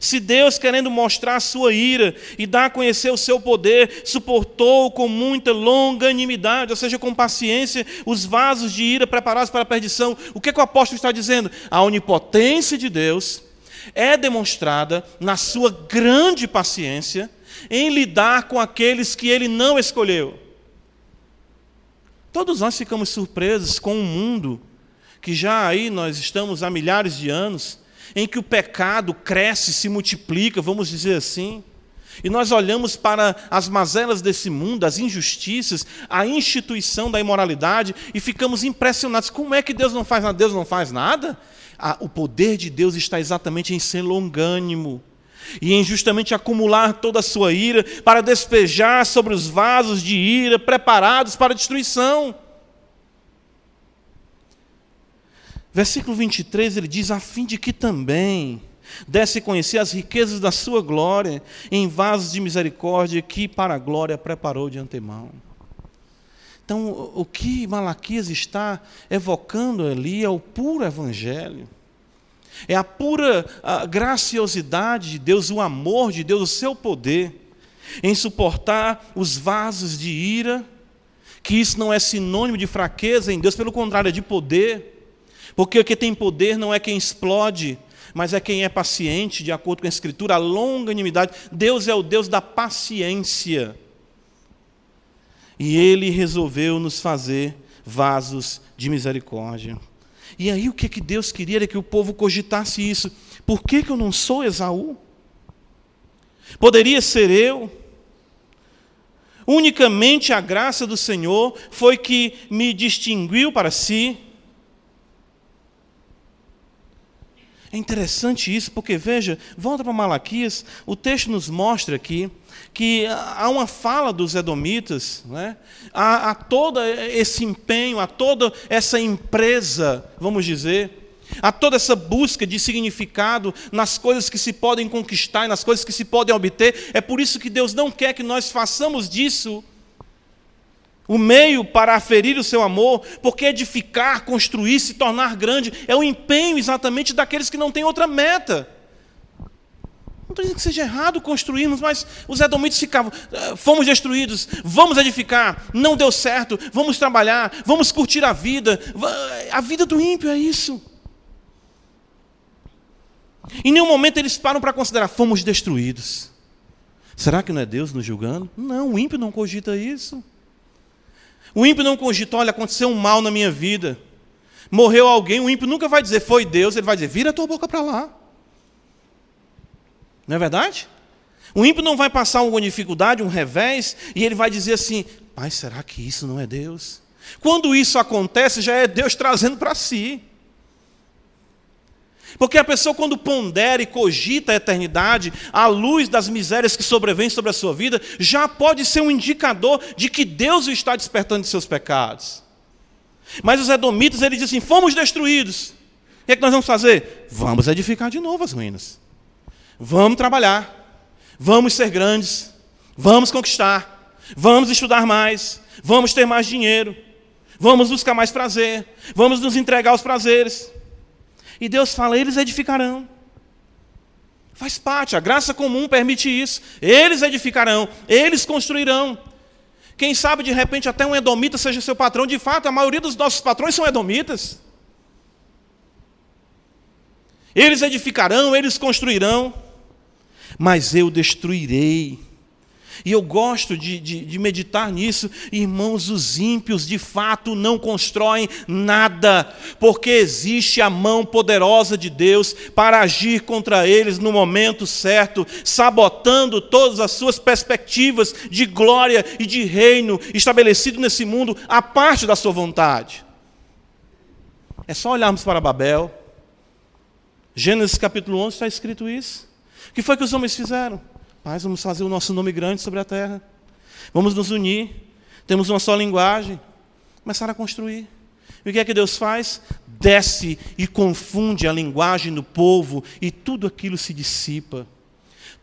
Se Deus, querendo mostrar a sua ira e dar a conhecer o seu poder, suportou com muita longanimidade, ou seja, com paciência, os vasos de ira preparados para a perdição, o que, é que o apóstolo está dizendo? A onipotência de Deus é demonstrada na sua grande paciência em lidar com aqueles que ele não escolheu. Todos nós ficamos surpresos com um mundo que já aí nós estamos há milhares de anos em que o pecado cresce, se multiplica, vamos dizer assim. E nós olhamos para as mazelas desse mundo, as injustiças, a instituição da imoralidade e ficamos impressionados. Como é que Deus não faz nada? Deus não faz nada? Ah, o poder de Deus está exatamente em ser longânimo e em justamente acumular toda a sua ira para despejar sobre os vasos de ira preparados para destruição. Versículo 23 ele diz: a fim de que também desse conhecer as riquezas da sua glória em vasos de misericórdia que para a glória preparou de antemão. Então, o que Malaquias está evocando ali é o puro evangelho. É a pura a graciosidade de Deus, o amor de Deus, o seu poder em suportar os vasos de ira, que isso não é sinônimo de fraqueza em Deus, pelo contrário, é de poder. Porque o que tem poder não é quem explode, mas é quem é paciente, de acordo com a Escritura, a longanimidade. Deus é o Deus da paciência. E Ele resolveu nos fazer vasos de misericórdia. E aí o que, que Deus queria era que o povo cogitasse isso. Por que, que eu não sou Esaú? Poderia ser eu? Unicamente a graça do Senhor foi que me distinguiu para si. É interessante isso, porque veja, volta para Malaquias, o texto nos mostra aqui que há uma fala dos edomitas, né? há, há todo esse empenho, há toda essa empresa, vamos dizer, há toda essa busca de significado nas coisas que se podem conquistar e nas coisas que se podem obter. É por isso que Deus não quer que nós façamos disso o meio para aferir o seu amor, porque edificar, construir, se tornar grande, é o empenho exatamente daqueles que não têm outra meta. Não estou dizendo que seja errado construirmos, mas os edomitas ficavam, ah, fomos destruídos, vamos edificar, não deu certo, vamos trabalhar, vamos curtir a vida. A vida do ímpio é isso. Em nenhum momento eles param para considerar, fomos destruídos. Será que não é Deus nos julgando? Não, o ímpio não cogita isso. O ímpio não cogita, olha, aconteceu um mal na minha vida. Morreu alguém, o ímpio nunca vai dizer, foi Deus, ele vai dizer, vira a tua boca para lá. Não é verdade? O ímpio não vai passar uma dificuldade, um revés, e ele vai dizer assim: Pai, será que isso não é Deus? Quando isso acontece, já é Deus trazendo para si. Porque a pessoa, quando pondera e cogita a eternidade, à luz das misérias que sobrevêm sobre a sua vida, já pode ser um indicador de que Deus o está despertando de seus pecados. Mas os edomitas, eles dizem fomos destruídos. O que é que nós vamos fazer? Vamos edificar de novo as ruínas. Vamos trabalhar. Vamos ser grandes. Vamos conquistar. Vamos estudar mais. Vamos ter mais dinheiro. Vamos buscar mais prazer. Vamos nos entregar aos prazeres. E Deus fala: eles edificarão. Faz parte, a graça comum permite isso. Eles edificarão, eles construirão. Quem sabe de repente até um edomita seja seu patrão. De fato, a maioria dos nossos patrões são edomitas. Eles edificarão, eles construirão, mas eu destruirei e eu gosto de, de, de, meditar nisso. Irmãos, os ímpios de fato não constroem nada, porque existe a mão poderosa de Deus para agir contra eles no momento certo, sabotando todas as suas perspectivas de glória e de reino estabelecido nesse mundo, a parte da sua vontade. É só olharmos para Babel. Gênesis capítulo 11 está escrito isso. O que foi que os homens fizeram? Paz, vamos fazer o nosso nome grande sobre a terra. Vamos nos unir. Temos uma só linguagem. Começaram a construir. E o que é que Deus faz? Desce e confunde a linguagem do povo e tudo aquilo se dissipa.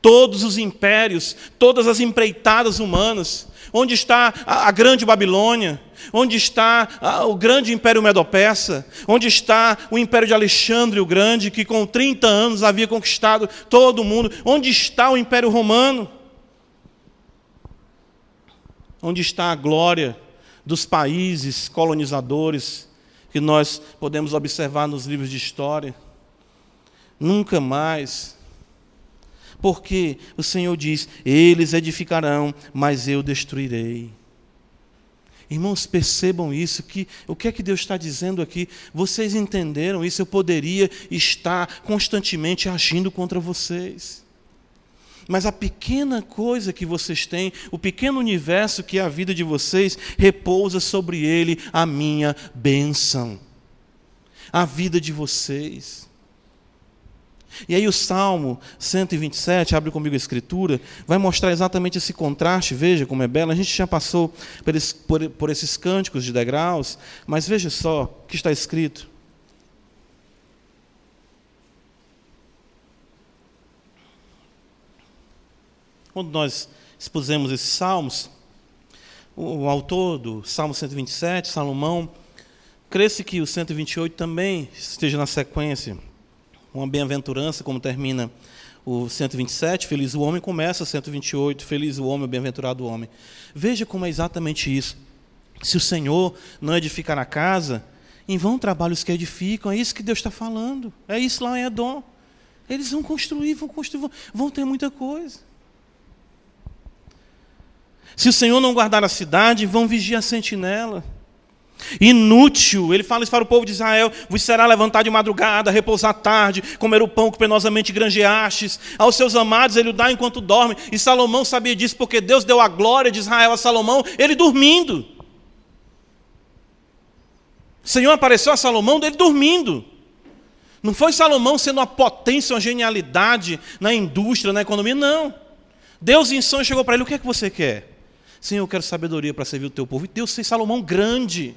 todos os impérios, todas as empreitadas humanas. Onde está a, a grande Babilônia? Onde está a, o grande império Medo-Persa? Onde está o império de Alexandre o Grande, que com 30 anos havia conquistado todo o mundo? Onde está o império romano? Onde está a glória dos países colonizadores que nós podemos observar nos livros de história? Nunca mais porque o Senhor diz: Eles edificarão, mas eu destruirei. Irmãos, percebam isso, que o que é que Deus está dizendo aqui? Vocês entenderam isso? Eu poderia estar constantemente agindo contra vocês. Mas a pequena coisa que vocês têm, o pequeno universo que é a vida de vocês, repousa sobre ele a minha bênção. A vida de vocês. E aí o Salmo 127, abre comigo a escritura, vai mostrar exatamente esse contraste, veja como é belo. A gente já passou por, por, por esses cânticos de degraus, mas veja só o que está escrito. Quando nós expusemos esses salmos, o, o autor do Salmo 127, Salomão, cresce que o 128 também esteja na sequência uma bem-aventurança, como termina o 127, feliz o homem, começa o 128, feliz o homem, bem-aventurado o homem. Veja como é exatamente isso. Se o Senhor não edificar a casa, em vão trabalhos que edificam, é isso que Deus está falando. É isso lá em Edom. Eles vão construir, vão construir, vão ter muita coisa. Se o Senhor não guardar a cidade, vão vigiar a sentinela. Inútil, ele fala isso para o povo de Israel: vos será levantar de madrugada, repousar tarde, comer o pão que penosamente granjeastes. Aos seus amados ele o dá enquanto dorme. E Salomão sabia disso porque Deus deu a glória de Israel a Salomão, ele dormindo. O Senhor apareceu a Salomão dele dormindo. Não foi Salomão sendo uma potência, uma genialidade na indústria, na economia, não. Deus em sonho chegou para ele: o que é que você quer? Senhor, eu quero sabedoria para servir o teu povo. E Deus fez Salomão grande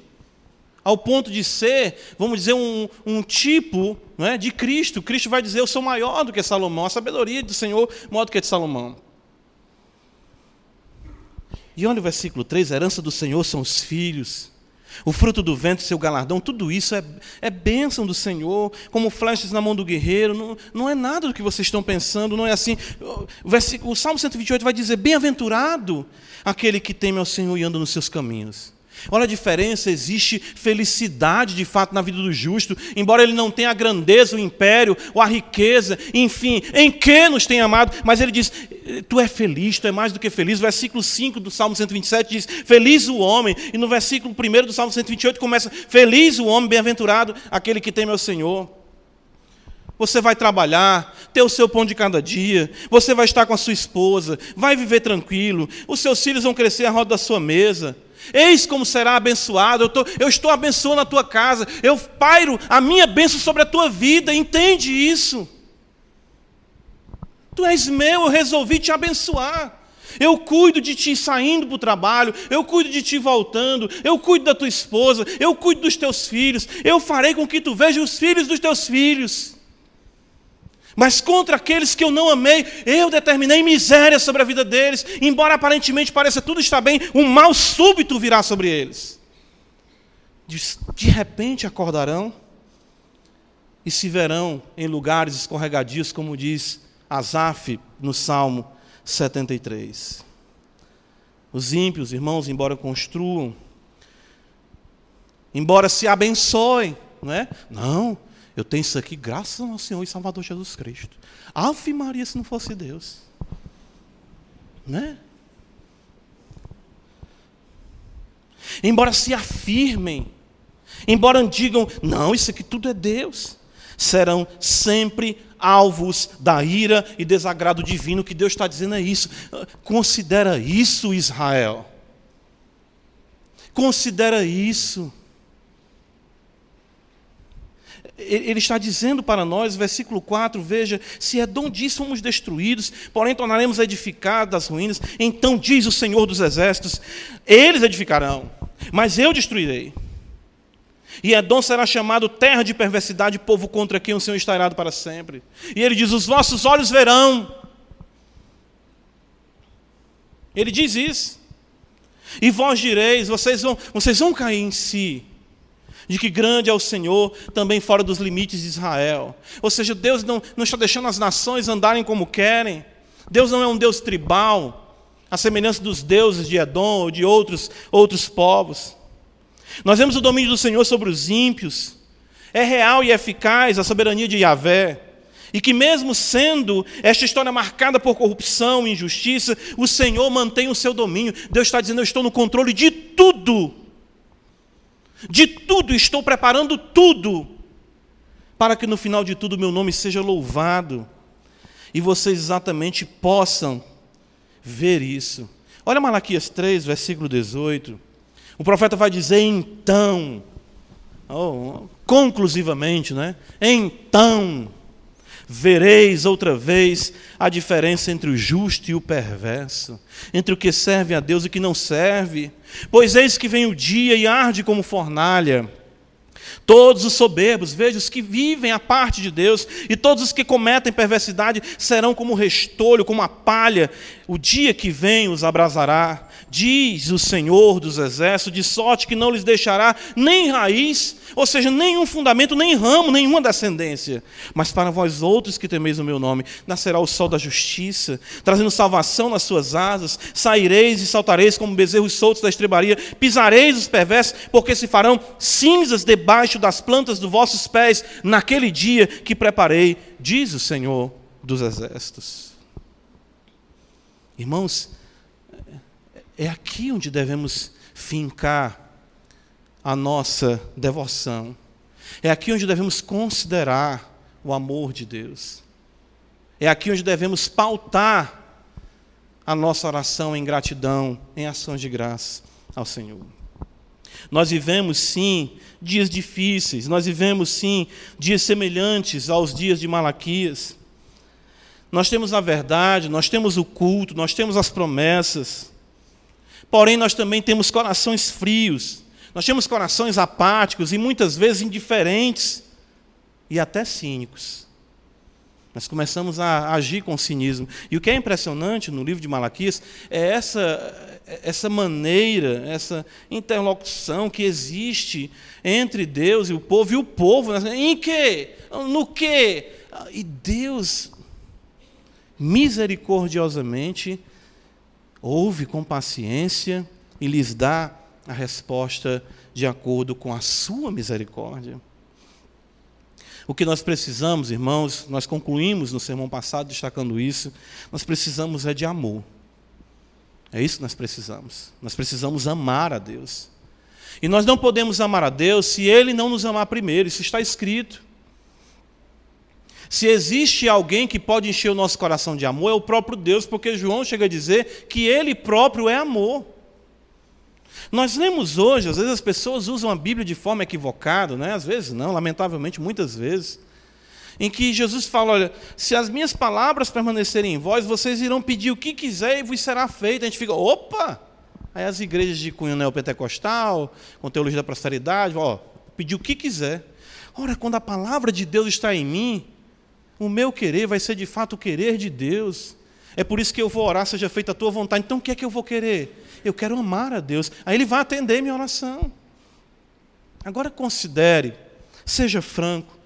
ao ponto de ser, vamos dizer, um, um tipo é, de Cristo. Cristo vai dizer: Eu sou maior do que Salomão, a sabedoria do Senhor, maior do que a de Salomão. E olha o versículo 3: a herança do Senhor são os filhos, o fruto do vento, seu galardão, tudo isso é, é bênção do Senhor, como flechas na mão do guerreiro, não, não é nada do que vocês estão pensando, não é assim. O, versículo, o Salmo 128 vai dizer: Bem-aventurado aquele que teme ao Senhor e anda nos seus caminhos. Olha a diferença, existe felicidade de fato na vida do justo, embora ele não tenha a grandeza, o império, ou a riqueza, enfim, em que nos tem amado, mas ele diz: Tu é feliz, tu é mais do que feliz. O versículo 5 do Salmo 127 diz: Feliz o homem, e no versículo 1 do Salmo 128 começa: Feliz o homem, bem-aventurado aquele que teme ao Senhor. Você vai trabalhar, ter o seu pão de cada dia, você vai estar com a sua esposa, vai viver tranquilo, os seus filhos vão crescer à roda da sua mesa. Eis como será abençoado. Eu, tô, eu estou abençoando a tua casa. Eu pairo a minha bênção sobre a tua vida. Entende isso? Tu és meu, eu resolvi te abençoar. Eu cuido de ti saindo para o trabalho, eu cuido de ti voltando, eu cuido da tua esposa, eu cuido dos teus filhos, eu farei com que tu veja os filhos dos teus filhos. Mas contra aqueles que eu não amei, eu determinei miséria sobre a vida deles, embora aparentemente pareça tudo estar bem, um mal súbito virá sobre eles. De, repente acordarão e se verão em lugares escorregadios, como diz Asaf no Salmo 73. Os ímpios, irmãos, embora construam, embora se abençoem, não é? Não, eu tenho isso aqui graças ao Senhor e Salvador Jesus Cristo. Ave Maria se não fosse Deus. Né? Embora se afirmem, embora digam, não, isso aqui tudo é Deus, serão sempre alvos da ira e desagrado divino. Que Deus está dizendo é isso. Considera isso, Israel. Considera isso ele está dizendo para nós, versículo 4, veja, se é dom disso fomos destruídos, porém tornaremos a edificar das ruínas, então diz o Senhor dos exércitos, eles edificarão, mas eu destruirei. E Edom será chamado terra de perversidade, povo contra quem o Senhor está irado para sempre. E ele diz: Os vossos olhos verão, Ele diz isso. E vós direis, vocês vão, vocês vão cair em si, de que grande é o Senhor, também fora dos limites de Israel. Ou seja, Deus não, não está deixando as nações andarem como querem. Deus não é um Deus tribal, a semelhança dos deuses de Edom ou de outros, outros povos. Nós vemos o domínio do Senhor sobre os ímpios. É real e eficaz a soberania de Yahvé. E que, mesmo sendo esta história marcada por corrupção e injustiça, o Senhor mantém o seu domínio. Deus está dizendo: Eu estou no controle de tudo. De tudo, estou preparando tudo. Para que no final de tudo meu nome seja louvado. E vocês exatamente possam ver isso. Olha Malaquias 3, versículo 18. O profeta vai dizer então, oh, conclusivamente, né? Então vereis outra vez a diferença entre o justo e o perverso, entre o que serve a Deus e o que não serve. Pois eis que vem o dia e arde como fornalha. Todos os soberbos, veja, os que vivem a parte de Deus, e todos os que cometem perversidade serão como restolho, como a palha. O dia que vem os abrasará, diz o Senhor dos exércitos, de sorte que não lhes deixará nem raiz, ou seja, nenhum fundamento, nem ramo, nenhuma descendência. Mas para vós outros que temeis o meu nome, nascerá o sol da justiça, trazendo salvação nas suas asas, saireis e saltareis como bezerros soltos da estrebaria, pisareis os perversos, porque se farão cinzas debaixo das plantas dos vossos pés, naquele dia que preparei, diz o Senhor dos exércitos. Irmãos, é aqui onde devemos fincar a nossa devoção. É aqui onde devemos considerar o amor de Deus. É aqui onde devemos pautar a nossa oração em gratidão, em ações de graça ao Senhor. Nós vivemos sim dias difíceis, nós vivemos sim dias semelhantes aos dias de Malaquias. Nós temos a verdade, nós temos o culto, nós temos as promessas. Porém, nós também temos corações frios, nós temos corações apáticos e muitas vezes indiferentes e até cínicos. Nós começamos a agir com cinismo. E o que é impressionante no livro de Malaquias é essa, essa maneira, essa interlocução que existe entre Deus e o povo, e o povo, né? em que? No que? E Deus, misericordiosamente, ouve com paciência e lhes dá a resposta de acordo com a sua misericórdia. O que nós precisamos, irmãos, nós concluímos no sermão passado destacando isso, nós precisamos é de amor. É isso que nós precisamos. Nós precisamos amar a Deus. E nós não podemos amar a Deus se Ele não nos amar primeiro, isso está escrito. Se existe alguém que pode encher o nosso coração de amor, é o próprio Deus, porque João chega a dizer que Ele próprio é amor. Nós lemos hoje, às vezes as pessoas usam a Bíblia de forma equivocada, né? às vezes não, lamentavelmente, muitas vezes, em que Jesus fala: olha, se as minhas palavras permanecerem em vós, vocês irão pedir o que quiser e vos será feito. A gente fica, opa! Aí as igrejas de cunho neopentecostal, com teologia da prosperidade, ó, pedir o que quiser. Ora, quando a palavra de Deus está em mim, o meu querer vai ser de fato o querer de Deus. É por isso que eu vou orar, seja feita a tua vontade. Então o que é que eu vou querer? Eu quero amar a Deus. Aí Ele vai atender minha oração. Agora considere, seja franco,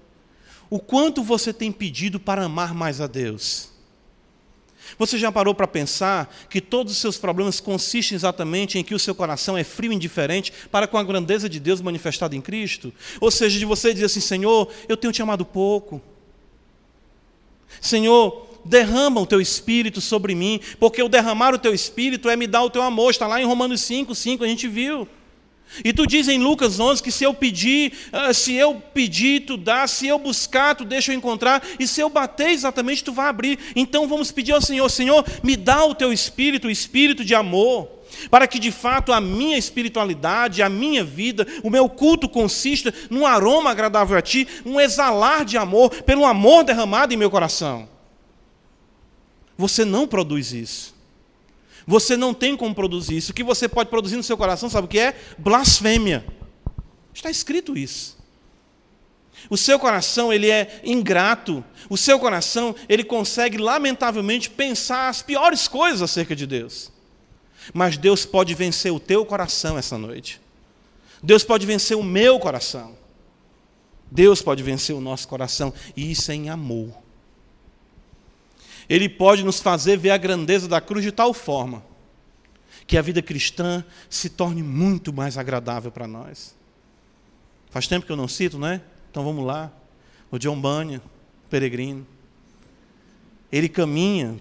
o quanto você tem pedido para amar mais a Deus. Você já parou para pensar que todos os seus problemas consistem exatamente em que o seu coração é frio e indiferente para com a grandeza de Deus manifestada em Cristo? Ou seja, de você dizer assim: Senhor, eu tenho te amado pouco. Senhor, derrama o teu espírito sobre mim, porque o derramar o teu espírito é me dar o teu amor. Está lá em Romanos 5, 5, a gente viu. E tu diz em Lucas 11 que se eu pedir, ah, se eu pedir, tu dá, se eu buscar, tu deixa eu encontrar, e se eu bater, exatamente tu vai abrir. Então vamos pedir ao Senhor: Senhor, me dá o teu espírito, o espírito de amor, para que de fato a minha espiritualidade, a minha vida, o meu culto consista num aroma agradável a ti, um exalar de amor, pelo amor derramado em meu coração. Você não produz isso. Você não tem como produzir isso. O que você pode produzir no seu coração, sabe o que é? Blasfêmia. Está escrito isso. O seu coração, ele é ingrato. O seu coração, ele consegue lamentavelmente pensar as piores coisas acerca de Deus. Mas Deus pode vencer o teu coração essa noite. Deus pode vencer o meu coração. Deus pode vencer o nosso coração, e isso é em amor. Ele pode nos fazer ver a grandeza da cruz de tal forma que a vida cristã se torne muito mais agradável para nós. Faz tempo que eu não cito, né? Então vamos lá. O John Bunyan, peregrino. Ele caminha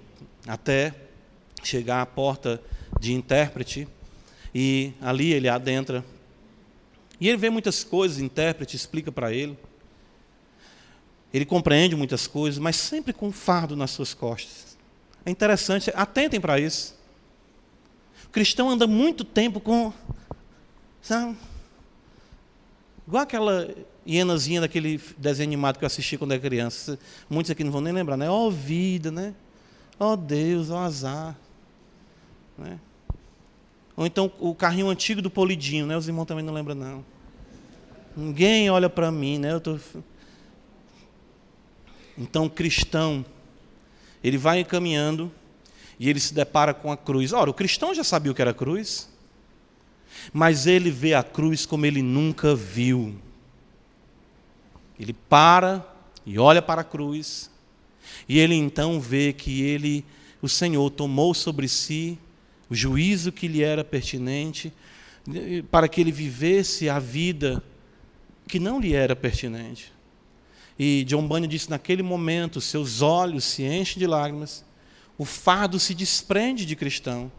até chegar à porta de intérprete e ali ele adentra e ele vê muitas coisas, intérprete explica para ele. Ele compreende muitas coisas, mas sempre com um fardo nas suas costas. É interessante, atentem para isso. O cristão anda muito tempo com. Sabe? Igual aquela hienazinha daquele desenho animado que eu assisti quando era criança. Muitos aqui não vão nem lembrar, né? Ó oh, vida, né? Ó oh, Deus, ó oh, azar. Né? Ou então o carrinho antigo do Polidinho, né? Os irmãos também não lembram, não. Ninguém olha para mim, né? Eu tô... Então, o cristão, ele vai caminhando e ele se depara com a cruz. Ora, o cristão já sabia o que era cruz, mas ele vê a cruz como ele nunca viu. Ele para e olha para a cruz, e ele então vê que ele, o Senhor, tomou sobre si o juízo que lhe era pertinente, para que ele vivesse a vida que não lhe era pertinente. E John Bunyan disse: naquele momento, seus olhos se enchem de lágrimas, o fardo se desprende de cristão,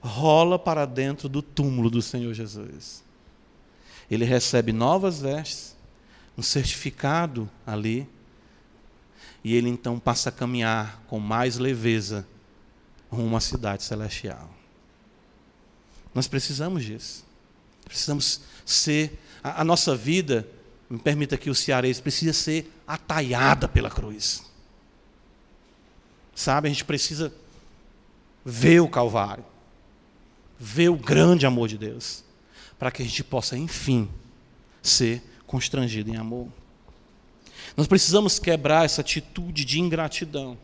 rola para dentro do túmulo do Senhor Jesus. Ele recebe novas vestes, um certificado ali, e ele então passa a caminhar com mais leveza rumo à cidade celestial. Nós precisamos disso. Precisamos ser a, a nossa vida, me permita que o cearense, precisa ser atalhada pela cruz. Sabe, a gente precisa ver o Calvário, ver o grande amor de Deus, para que a gente possa, enfim, ser constrangido em amor. Nós precisamos quebrar essa atitude de ingratidão,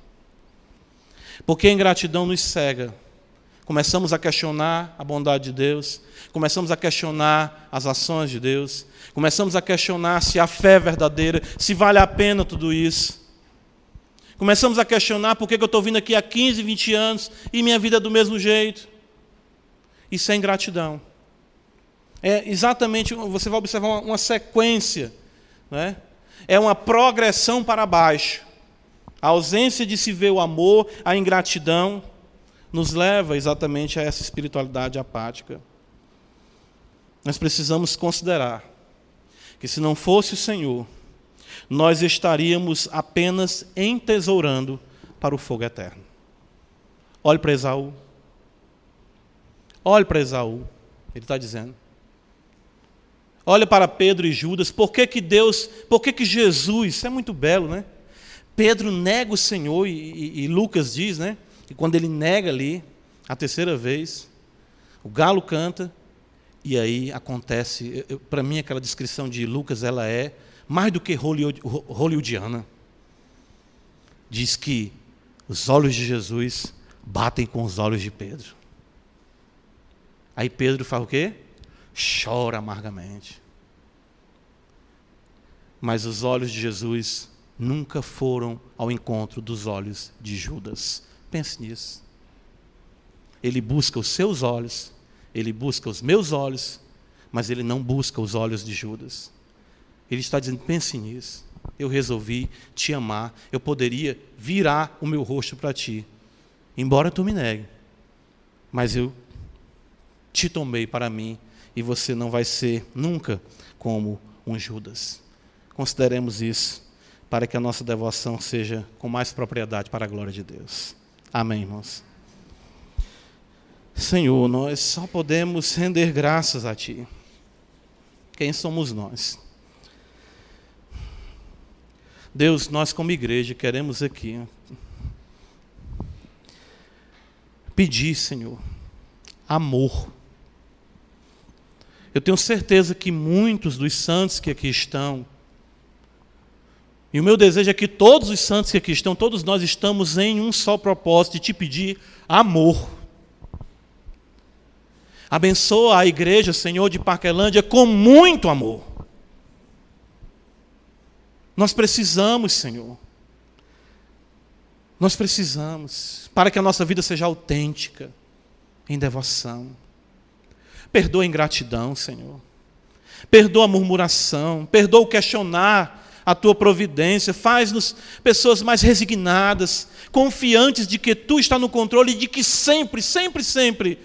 porque a ingratidão nos cega começamos a questionar a bondade de Deus, começamos a questionar as ações de Deus, começamos a questionar se a fé é verdadeira, se vale a pena tudo isso. Começamos a questionar por que eu estou vindo aqui há 15, 20 anos e minha vida é do mesmo jeito. Isso é ingratidão. É exatamente, você vai observar uma, uma sequência, né? é uma progressão para baixo. A ausência de se ver o amor, a ingratidão, nos leva exatamente a essa espiritualidade apática. Nós precisamos considerar que se não fosse o Senhor, nós estaríamos apenas entesourando para o fogo eterno. Olhe para Esaú. Olhe para Esaú. Ele está dizendo. Olha para Pedro e Judas. Por que, que Deus, por que, que Jesus, isso é muito belo, né? Pedro nega o Senhor e, e, e Lucas diz, né? E quando ele nega ali, a terceira vez, o galo canta, e aí acontece. Para mim, aquela descrição de Lucas, ela é mais do que hollywoodiana. Diz que os olhos de Jesus batem com os olhos de Pedro. Aí Pedro faz o quê? Chora amargamente. Mas os olhos de Jesus nunca foram ao encontro dos olhos de Judas. Pense nisso. Ele busca os seus olhos, ele busca os meus olhos, mas ele não busca os olhos de Judas. Ele está dizendo: pense nisso. Eu resolvi te amar. Eu poderia virar o meu rosto para ti, embora tu me negue. Mas eu te tomei para mim e você não vai ser nunca como um Judas. Consideremos isso para que a nossa devoção seja com mais propriedade para a glória de Deus. Amém, irmãos. Senhor, nós só podemos render graças a Ti. Quem somos nós? Deus, nós como igreja queremos aqui pedir, Senhor, amor. Eu tenho certeza que muitos dos santos que aqui estão e o meu desejo é que todos os santos que aqui estão, todos nós estamos em um só propósito de te pedir amor. Abençoa a igreja, Senhor, de Parquelândia com muito amor. Nós precisamos, Senhor. Nós precisamos, para que a nossa vida seja autêntica, em devoção. Perdoa a ingratidão, Senhor. Perdoa a murmuração, perdoa o questionar a tua providência, faz-nos pessoas mais resignadas, confiantes de que tu está no controle e de que sempre, sempre, sempre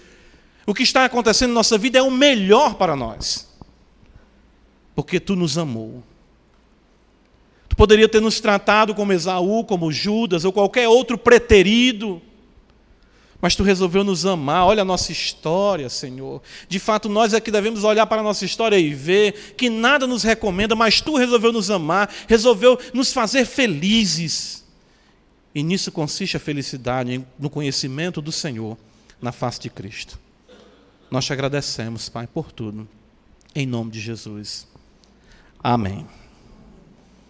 o que está acontecendo na nossa vida é o melhor para nós. Porque tu nos amou. Tu poderia ter nos tratado como Esaú, como Judas ou qualquer outro preterido mas tu resolveu nos amar. Olha a nossa história, Senhor. De fato, nós é que devemos olhar para a nossa história e ver que nada nos recomenda, mas tu resolveu nos amar, resolveu nos fazer felizes. E nisso consiste a felicidade, no conhecimento do Senhor, na face de Cristo. Nós te agradecemos, Pai, por tudo. Em nome de Jesus. Amém.